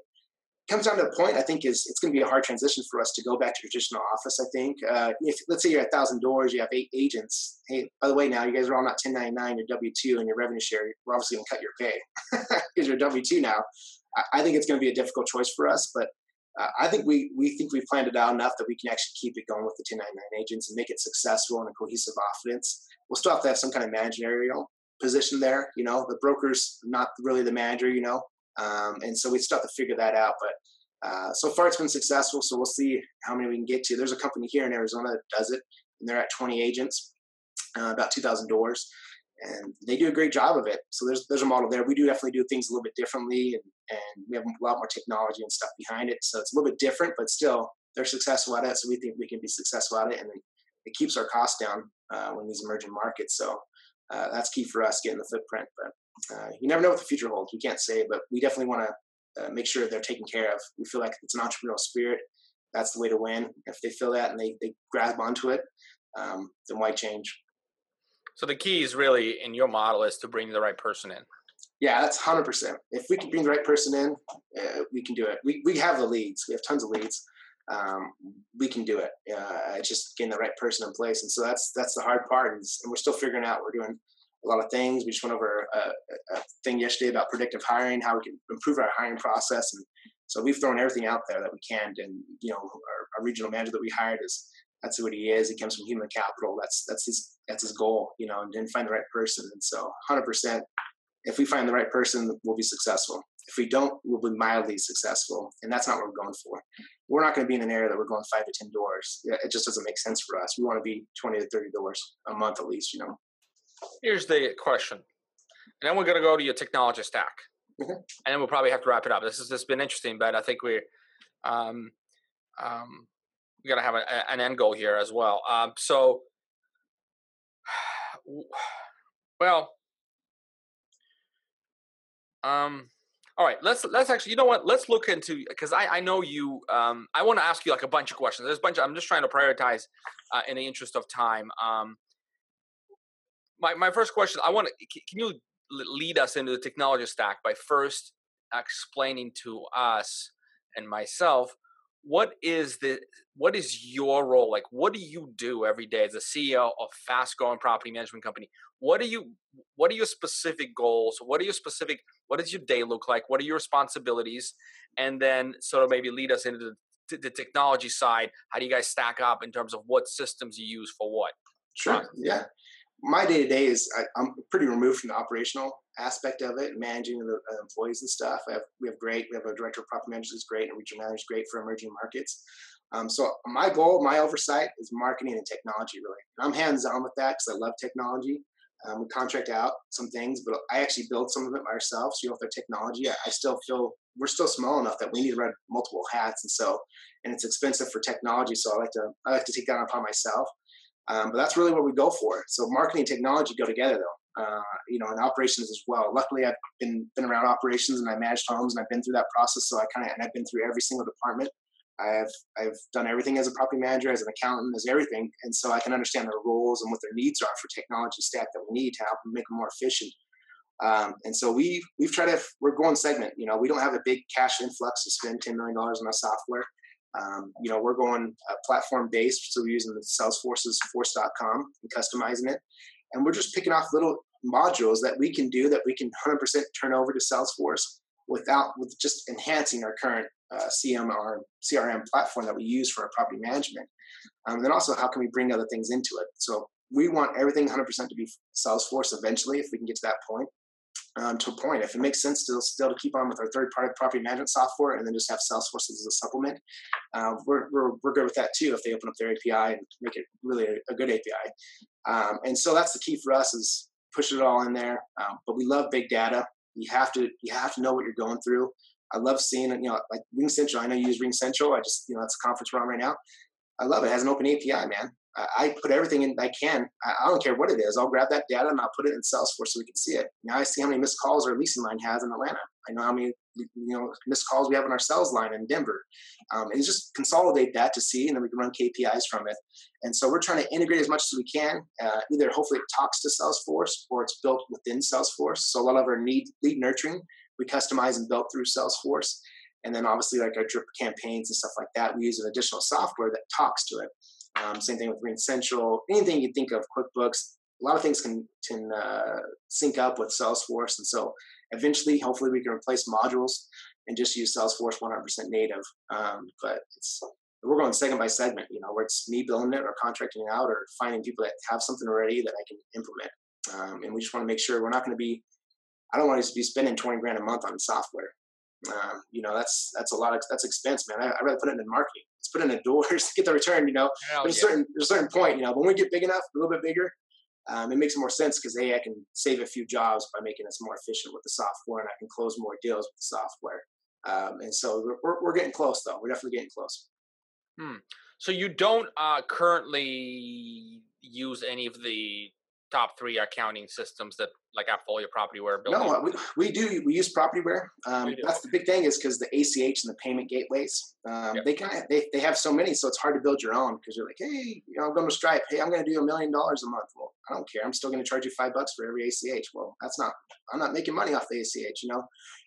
comes down to a point, I think is it's going to be a hard transition for us to go back to traditional office. I think uh, if let's say you're at thousand doors, you have eight agents. Hey, by the way, now you guys are all not 1099, you're W two, and your revenue share. We're obviously going to cut your pay because you're W two now. I, think it's going to be a difficult choice for us, but uh, I think we we think we've planned it out enough that we can actually keep it going with the 1099 agents and make it successful and a cohesive offense. We'll still have to have some kind of managerial position there. You know, the broker's not really the manager. You know, um, and so we still have to figure that out. But uh, so far, it's been successful. So we'll see how many we can get to. There's a company here in Arizona that does it, and they're at 20 agents, uh, about 2,000 doors, and they do a great job of it. So there's there's a model there. We do definitely do things a little bit differently, and, and we have a lot more technology and stuff behind it. So it's a little bit different, but still they're successful at it. So we think we can be successful at it, and it keeps our costs down uh, when these emerging markets. So uh, that's key for us getting the footprint. But uh, you never know what the future holds. We can't say, but we definitely want to uh, make sure they're taken care of. We feel like it's an entrepreneurial spirit. That's the way to win. If they feel that and they, they grab onto it, um, then why change? So the key is really in your model is to bring the right person in. Yeah, that's hundred percent. If we can bring the right person in, uh, we can do it. We we have the leads. We have tons of leads. Um, we can do it. Uh, it's just getting the right person in place, and so that's that's the hard part. And, and we're still figuring out. We're doing a lot of things. We just went over a, a, thing yesterday about predictive hiring, how we can improve our hiring process, and so we've thrown everything out there that we can. And you know, our, our regional manager that we hired is that's what he is. He comes from human capital. That's that's his that's his goal. You know, and didn't find the right person. And so, hundred percent, if we find the right person, we'll be successful. If we don't, we'll be mildly successful, and that's not what we're going for. We're not going to be in an area that we're going five to ten doors. It just doesn't make sense for us. We want to be twenty to thirty doors a month at least. You know. Here's the question, and then we're going to go to your technology stack, mm-hmm. and then we'll probably have to wrap it up. This has this been interesting, but I think we're, um, um, we got to have a, an end goal here as well. Um, so, well, um, all right, let's let's actually, you know what? Let's look into because I I know you. Um, I want to ask you like a bunch of questions. There's a bunch. Of, I'm just trying to prioritize uh, in the interest of time. Um, my, my first question i want to can you lead us into the technology stack by first explaining to us and myself what is the what is your role? Like what do you do every day as a ceo of fast growing property management company? What are you what are your specific goals? What are your specific what does your day look like? What are your responsibilities? And then sort of maybe lead us into the, the technology side. How do you guys stack up in terms of what systems you use for what? Sure yeah my day to day is I, am pretty removed from the operational aspect of it, managing the uh, employees and stuff. Have, we have great, we have a director of property managers is great, and regional manager is great for emerging markets. Um, so my goal, my oversight is marketing and technology. Really, and I'm hands on with that because I love technology. Um, we contract out some things, but I actually build some of it myself. So you know, with our technology, I, I still feel we're still small enough that we need to run multiple hats, and so and it's expensive for technology. So I like to I like to take that upon myself. Um, but that's really what we go for. So marketing and technology go together, though. Uh, you know, and operations as well. Luckily, I've been been around operations and I managed homes and I've been through that process. So I kind of and I've been through every single department. I've I've done everything as a property manager, as an accountant, as everything, and so I can understand their roles and what their needs are for technology stack that we need to help them make them more efficient. Um, and so we we've tried to we're going segment. You know, we don't have a big cash influx to spend ten million dollars on our software. Um, you know, we're going uh, platform based, so we're using the Salesforce's Force.com and customizing it, and we're just picking off little modules that we can do that we can 100% turn over to Salesforce without with just enhancing our current uh, CM or CRM platform that we use for our property management. Um, and then also, how can we bring other things into it? So we want everything 100% to be Salesforce eventually, if we can get to that point um, to a point. If it makes sense to still to keep on with our third party property management software and then just have Salesforce as a supplement, uh, we're, we're, we're good with that too if they open up their API and make it really a, a good API. Um, and so that's the key for us is push it all in there. Um, but we love big data. You have to you have to know what you're going through. I love seeing you know, like RingCentral. I know you use RingCentral. I just, you know, that's a conference we're on right now. I love it. It has an open API, man. I put everything in I can. I don't care what it is. I'll grab that data and I'll put it in Salesforce so we can see it. Now I see how many missed calls our leasing line has in Atlanta. I know how many you know missed calls we have on our sales line in Denver. Um, and just consolidate that to see, and then we can run KPIs from it. And so we're trying to integrate as much as we can. Uh, either hopefully it talks to Salesforce or it's built within Salesforce. So a lot of our need lead nurturing we customize and built through Salesforce. And then obviously like our drip campaigns and stuff like that, we use an additional software that talks to it. Um, same thing with RingCentral. Anything you think of, QuickBooks, a lot of things can can uh, sync up with Salesforce, and so eventually, hopefully, we can replace modules and just use Salesforce 100% native. Um, but we're going segment by segment, you know, where it's me building it or contracting it out or finding people that have something already that I can implement. Um, and we just want to make sure we're not going to be. I don't want to be spending 20 grand a month on software. Um, you know, that's that's a lot of that's expense, man. I, I'd rather put it in marketing let's put in the doors, to get the return, you know. Hell but a certain there's a certain point, you know, when we get big enough, a little bit bigger, um, it makes more sense because hey, I can save a few jobs by making us more efficient with the software, and I can close more deals with the software. Um, and so we're, we're getting close, though. We're definitely getting close. Hmm. So you don't uh, currently use any of the top three accounting systems that like AppFolio Propertyware Buildium? No, we, we do. We use Propertyware. Um, that's the big thing is because the ACH and the payment gateways, um, yep. they kind of they, they have so many, so it's hard to build your own because you're like, hey, you know, I'm going to Stripe. Hey, I'm going to do a million dollars a month. Well, I don't care. I'm still going to charge you five bucks for every ACH. Well, that's not. I'm not making money off the ACH, you know.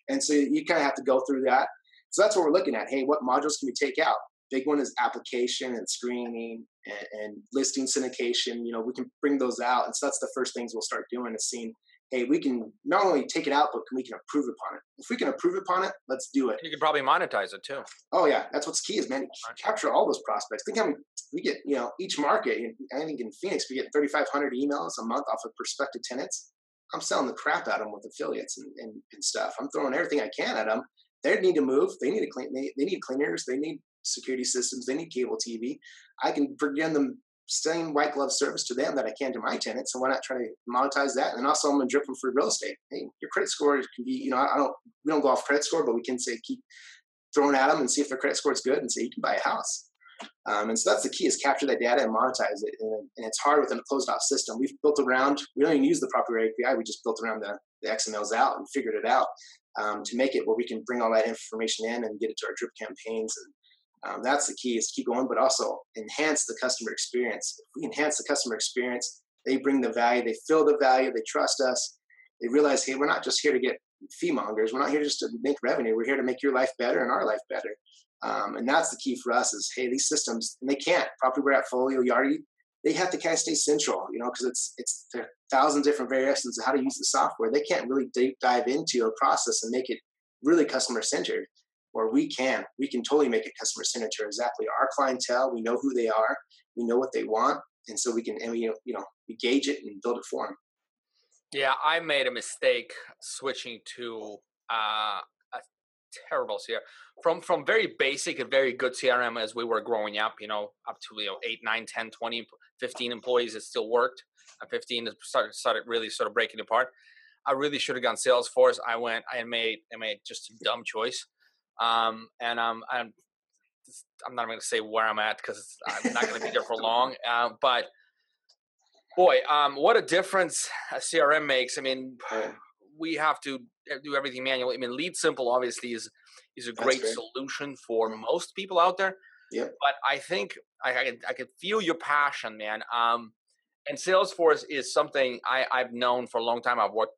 And so you kind of have to go through that. So that's what we're looking at. Hey, what modules can we take out? Big one is application and screening and, and listing syndication. You know, we can bring those out, and so that's the first things we'll start doing is seeing hey, we can not only take it out, but we can improve upon it. If we can improve upon it, let's do it. You can probably monetize it too. Oh yeah, that's what's key is man, capture all those prospects. Think how many, we get, you know, each market. I think in Phoenix we get 3,500 emails a month off of prospective tenants. I'm selling the crap out of them with affiliates and, and, and stuff. I'm throwing everything I can at them. They need to move. They need to clean. They, they need cleaners. They need security systems. They need cable TV. I can bring them same white glove service to them that I can to my tenants. So why not try to monetize that? And also I'm gonna drip them free real estate. Hey, your credit score can be, you know, I don't we don't go off credit score, but we can say keep throwing at them and see if their credit score is good and say you can buy a house. Um, and so that's the key is capture that data and monetize it. And, and, it's hard within a closed off system. We've built around, we don't even use the proper API. We just built around the, the XMLs out and figured it out um, to make it where we can bring all that information in and get it to our drip campaigns and um, that's the key is to keep going, but also enhance the customer experience. If we enhance the customer experience, they bring the value, they feel the value, they trust us, they realize, hey, we're not just here to get fee mongers. We're not here just to make revenue. We're here to make your life better and our life better. Um, and that's the key for us is, hey, these systems, and they can't. Property Folio, Yardi, they have to kind of stay central, you know, because it's it's there are thousand different variations of how to use the software. They can't really deep dive into a process and make it really customer centered or we can we can totally make it customer to exactly. Our clientele we know who they are we know what they want and so we can and we you know we gauge it and build it for them yeah i made a mistake switching to uh, a terrible crm from from very basic and very good crm as we were growing up you know up to you know 8 9 10 20 15 employees it still worked. And 15 started started really sort of breaking apart. I really should have gone Salesforce. I went, I made, I made just a dumb choice Um, and um, I'm I'm not going to say where I'm at because I'm not going to be there for long. Uh, but boy, um, what a difference a CRM makes. I mean, we have to uh, do everything manually. I mean, LeadSimple obviously is is a great solution for most people out there. Yep. But I think I I can, I can feel your passion, man. Um, and Salesforce is something I, I've known for a long time. I've worked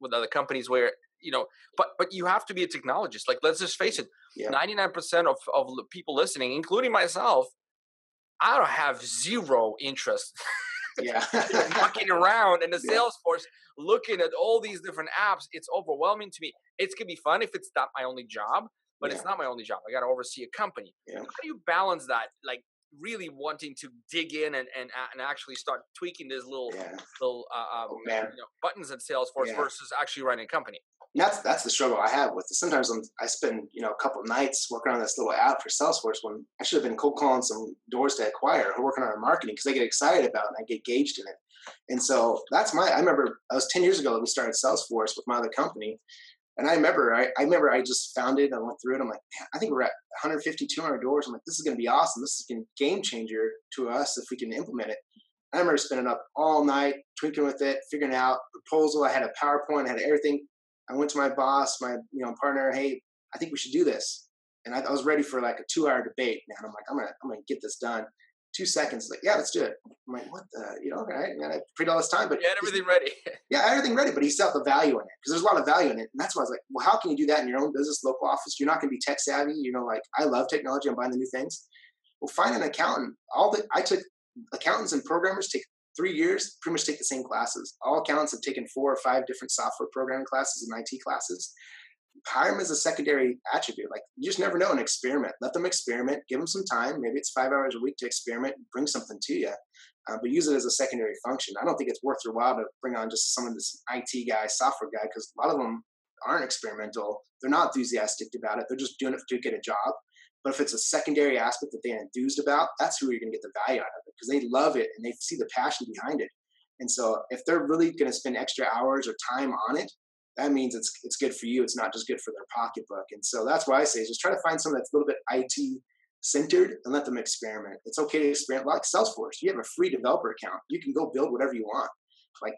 with other companies where you know, but but you have to be a technologist. Like, let's just face it, ninety nine percent of of people listening, including myself, I don't have zero interest. yeah, mucking around in the yeah. Salesforce, looking at all these different apps. It's overwhelming to me. It's gonna be fun if it's not my only job, but yeah. it's not my only job. I got to oversee a company. Yeah. How do you balance that? Like really wanting to dig in and and, and actually start tweaking these little little uh, um, oh, you know, buttons in Salesforce versus actually running a company. And that's that's the struggle I have with it. Sometimes I'm, i spend you know a couple nights working on this little app for Salesforce when I should have been cold calling some doors to acquire or working on our marketing because I get excited about it and I get engaged in it. And so that's my. I remember I was ten years ago that we started Salesforce with my other company, and I remember, I, I remember I just found it. I went through it. I'm like, I think we're at 150, 200 doors. I'm like, this is going to be awesome. This is a game changer to us if we can implement it. I remember spending up all night tweaking with it, figuring out proposal. I had a PowerPoint, I had everything. I went to my boss, my you know partner. Hey, I think we should do this. And I, I was ready for like a two-hour debate. Man, I'm like, I'm gonna, I'm gonna get this done two seconds. Like, yeah, let's do it. I'm like, what the, you know, okay, man, I prayed all this time, but you had everything ready. yeah, everything ready, but he saw the value in it because there's a lot of value in it. And that's why I was like, well, how can you do that in your own business, local office? You're not to be tech savvy. You know, like I love technology. I'm buying the new things. Well, find an accountant. All the, I took accountants and programmers take three years, pretty much take the same classes. All accountants have taken four or five different software programming classes and IT classes hire them as a secondary attribute. Like you just never know an experiment. Let them experiment. Give them some time. Maybe it's five hours a week to experiment and bring something to you. Uh, but use it as a secondary function. I don't think it's worth your while to bring on just some of this IT guy, software guy, because a lot of them aren't experimental. They're not enthusiastic about it. They're just doing it to get a job. But if it's a secondary aspect that they're enthused about, that's who you're going to get the value out of it because they love it and they see the passion behind it. And so if they're really going to spend extra hours or time on it, that means it's it's good for you. It's not just good for their pocketbook. And so that's why I say is just try to find something that's a little bit IT centered and let them experiment. It's okay to experiment like Salesforce. You have a free developer account. You can go build whatever you want. Like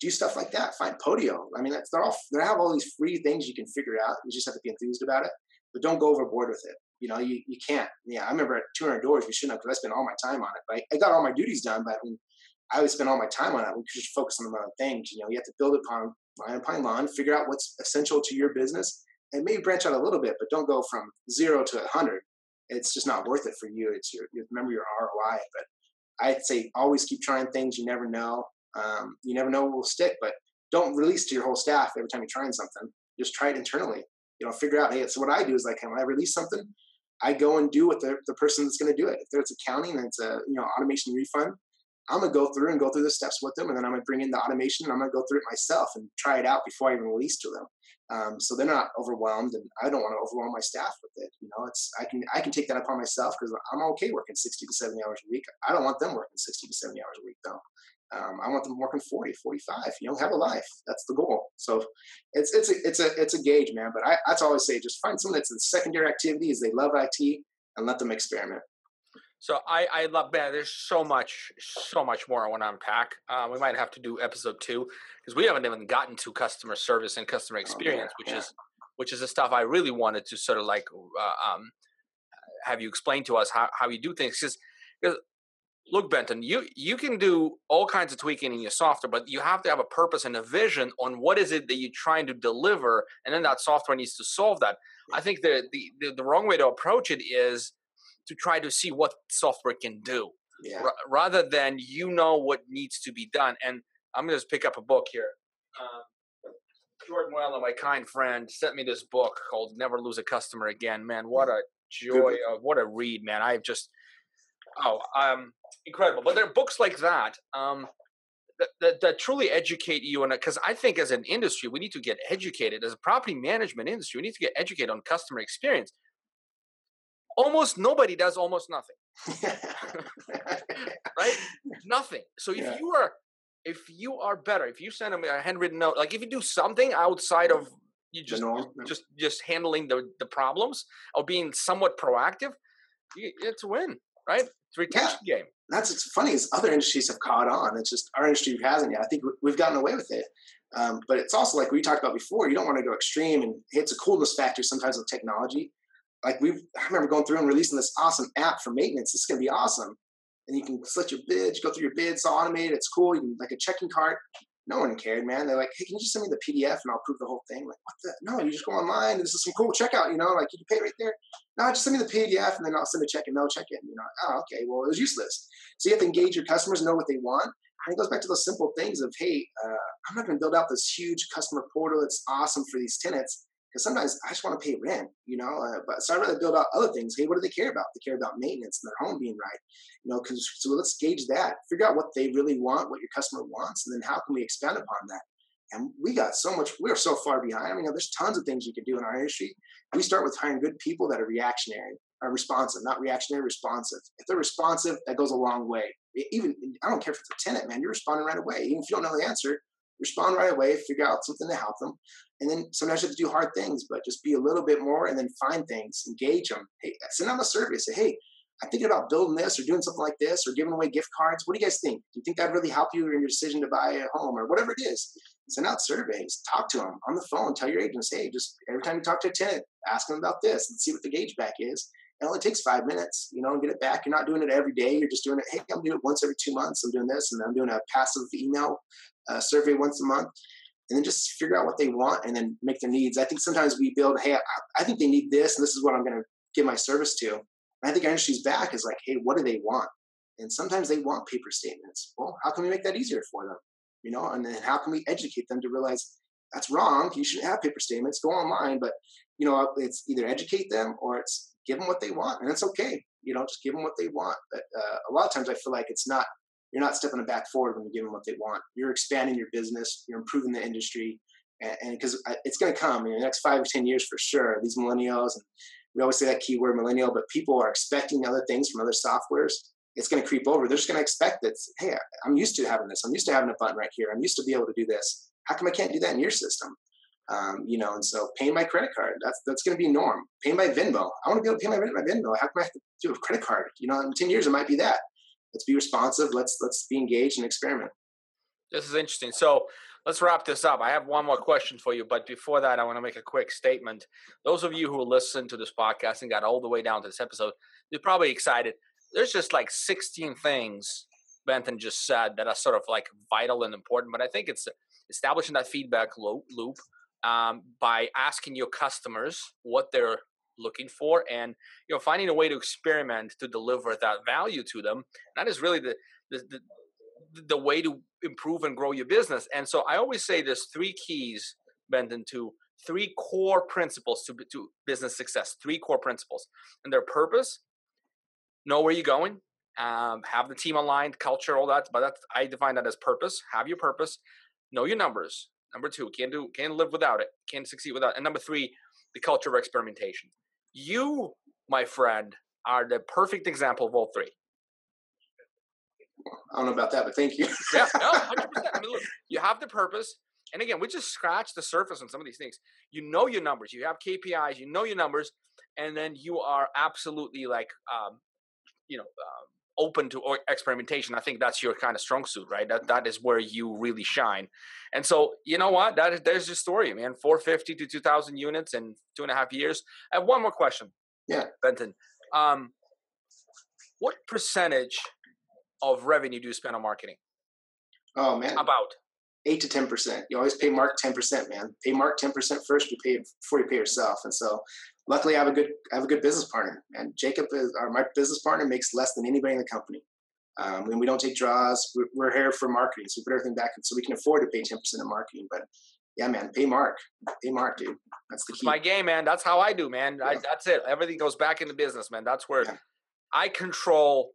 do stuff like that. Find Podio. I mean, they're all they have all these free things you can figure out. You just have to be enthused about it, but don't go overboard with it. You know, you, you can't. Yeah, I remember at 200 doors, we shouldn't have because I spent all my time on it. But I, I got all my duties done, but I mean, I would spend all my time on it. We could just focus on the other things. You know, you have to build upon line upon line, figure out what's essential to your business, and maybe branch out a little bit, but don't go from zero to a hundred. It's just not worth it for you. It's your, remember your ROI. But I'd say always keep trying things. You never know. Um, you never know what will stick, but don't release to your whole staff every time you're trying something. Just try it internally. You know, figure out. Hey, so what I do is like when I release something, I go and do what the, the person that's going to do it. If it's accounting and it's a you know automation refund, I'm gonna go through and go through the steps with them, and then I'm gonna bring in the automation, and I'm gonna go through it myself and try it out before I even release to them. Um, so they're not overwhelmed, and I don't want to overwhelm my staff with it. You know, it's I can I can take that upon myself because I'm okay working 60 to 70 hours a week. I don't want them working 60 to 70 hours a week though. Um, I want them working 40, 45. You know, have a life. That's the goal. So it's it's a it's a it's a gauge, man. But I that's always say just find someone that's a secondary activity is they love IT and let them experiment. So I, I love man. There's so much, so much more I want to unpack. Uh, we might have to do episode two because we haven't even gotten to customer service and customer experience, oh, yeah, which yeah. is which is the stuff I really wanted to sort of like uh, um, have you explain to us how, how you do things. Because look, Benton, you you can do all kinds of tweaking in your software, but you have to have a purpose and a vision on what is it that you're trying to deliver, and then that software needs to solve that. I think the the, the, the wrong way to approach it is to try to see what software can do yeah. r- rather than you know what needs to be done. And I'm going to just pick up a book here. Um, Jordan Muela, my kind friend, sent me this book called Never Lose a Customer Again. Man, what a joy of what a read, man. I've just oh, um, incredible. But there are books like that um, that, that, that truly educate you, and because I think as an industry, we need to get educated. As a property management industry, we need to get educated on customer experience almost nobody does almost nothing right nothing so if yeah. you are if you are better if you send them a handwritten note like if you do something outside of you just just just handling the the problems or being somewhat proactive, you, it's a win, right? It's a retention yeah. game. That's it's funny is other industries have caught on. It's just our industry hasn't yet. I think we've gotten away with it. Um, but it's also like we talked about before. You don't want to go extreme, and it's a coolness factor sometimes with technology. Like we, I remember going through and releasing this awesome app for maintenance. This is going to be awesome, and you can select your bids, go through your bids, all automated. It's cool. You can like a checking cart. No one cared, man. They're like, hey, can you just send me the PDF and I'll prove the whole thing? Like, what the? No, you just go online. This is some cool checkout, you know, like you can pay right there. No, just send me the PDF and then I'll send a check and no check it. You know, oh, okay, well, it was useless. So you have to engage your customers, know what they want. And it goes back to those simple things of, hey, uh, I'm not going to build out this huge customer portal that's awesome for these tenants because sometimes I just want to pay rent, you know. Uh, but so I'd rather build out other things. Hey, what do they care about? They care about maintenance and their home being right, you know. Because so let's gauge that, figure out what they really want, what your customer wants, and then how can we expand upon that. And we got so much. We're so far behind. I mean, there's tons of things you can do in our industry. We start with hiring good people that are reactionary, are responsive, not reactionary, responsive. If they're responsive, that goes a long way. Even I don't care if it's a tenant, man. You're responding right away, even if you don't know the answer. Respond right away. Figure out something to help them, and then sometimes you have to do hard things, but just be a little bit more, and then find things, engage them. Hey, send them a survey. Say, hey, I'm thinking about building this or doing something like this or giving away gift cards. What do you guys think? Do you think that'd really help you in your decision to buy a home or whatever it is? Send out surveys, talk to them on the phone, tell your agents, hey, just every time you talk to a tenant, ask them about this and see what the gauge back is. It only takes five minutes, you know, and get it back. You're not doing it every day. You're just doing it. Hey, I'm doing it once every two months. I'm doing this, and I'm doing a passive email uh, survey once a month, and then just figure out what they want and then make their needs. I think sometimes we build, hey, I, think they need this, and this is what I'm going to give my service to. And I think our industry's back is like, hey, what do they want? And sometimes they want paper statements. Well, how can we make that easier for them? You know, and then how can we educate them to realize that's wrong. You shouldn't have paper statements. Go online, but you know, it's either educate them or it's give them what they want, and it's okay. You know, just give them what they want. But uh, a lot of times, I feel like it's not. You're not stepping back forward when you give them what they want. You're expanding your business. You're improving the industry, and because it's going to come in the next five or ten years for sure. These millennials, and we always say that keyword millennial, but people are expecting other things from other softwares. It's going to creep over. They're just going to expect that. Hey, I'm used to having this. I'm used to having a button right here. I'm used to be able to do this. How come I can't do that in your system? Um, you know, and so paying my credit card, that's that's going to be norm. Paying by Venmo. I want to be able to pay my rent by Venmo. How come I have to do a credit card? You know, in 10 years, it might be that. Let's be responsive. Let's, let's be engaged and experiment. This is interesting. So let's wrap this up. I have one more question for you, but before that, I want to make a quick statement. Those of you who listen to this podcast and got all the way down to this episode, you're probably excited. There's just like 16 things Benton just said that are sort of like vital and important, but I think it's establishing that feedback loop um, by asking your customers what they're looking for and you know finding a way to experiment to deliver that value to them that is really the the, the the way to improve and grow your business and so i always say there's three keys Benton three core principles to, to business success three core principles and their purpose know where you're going um, have the team aligned culture all that but that's i define that as purpose have your purpose know your numbers Number two, can't do can't live without it. Can't succeed without. It. And number three, the culture of experimentation. You, my friend, are the perfect example of all three. I don't know about that, but thank you. yeah, no, 100%. I mean, look, you have the purpose. And again, we just scratch the surface on some of these things. You know your numbers. You have KPIs. You know your numbers. And then you are absolutely like, um, you know, um, open to experimentation i think that's your kind of strong suit right? That that is where you really shine. And so you know what? That is there's your story man. 450 to 2000 units in two and a half years. I have one more question yeah. Benton. Um, what percentage of revenue do you spend on marketing? Oh man. About. 8 to 10% you always pay mark 10% man. Pay mark 10% first you pay before you pay yourself. And so luckily I have a good I have a good business partner, and Jacob is our my business partner makes less than anybody in the company. Um, and we don't take draws. We're, we're, here for marketing, so we put everything back, so we can afford to pay ten percent of marketing. But yeah, man, pay Mark, pay Mark, dude. That's the key. It's my game, man. That's how I do, man. Yeah. I, that's it. Everything goes back into business, man. That's where yeah. I control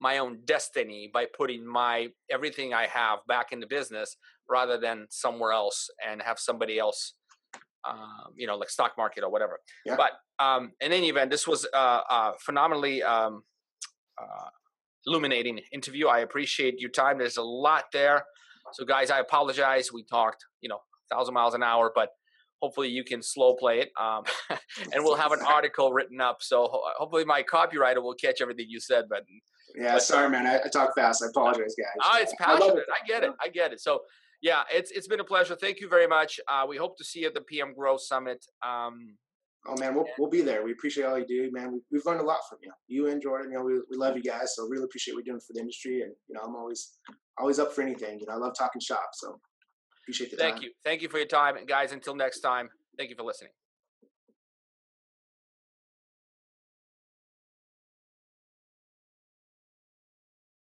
my own destiny by putting my everything I have back into business rather than somewhere else and have somebody else um, you know, like stock market or whatever. Yeah. But um, in any event, this was a, a phenomenally um, uh, illuminating interview. I appreciate your time. There's a lot there. So, guys, I apologize. We talked, you know, thousand miles an hour, but hopefully you can slow play it, um, and we'll have an article written up. So hopefully my copywriter will catch everything you said. But Yeah, But- sorry, man. I, I talk fast. I apologize, guys. ah, it's I love passionate. I get it. I get it. So yeah, it's it's been a pleasure. Thank you very much. Uh, we hope to see you at the PM Growth Summit. Um, Oh man, we'll, we'll be there. We appreciate all you do, man. We, we've learned a lot from you. You and Jordan, you know, we, we love you guys. So really appreciate what you're doing for the industry. And you know, I'm always always up for anything. You know, I love talking shop. So appreciate the thank time. you. Thank you for your time, and guys. Until next time. Thank you for listening.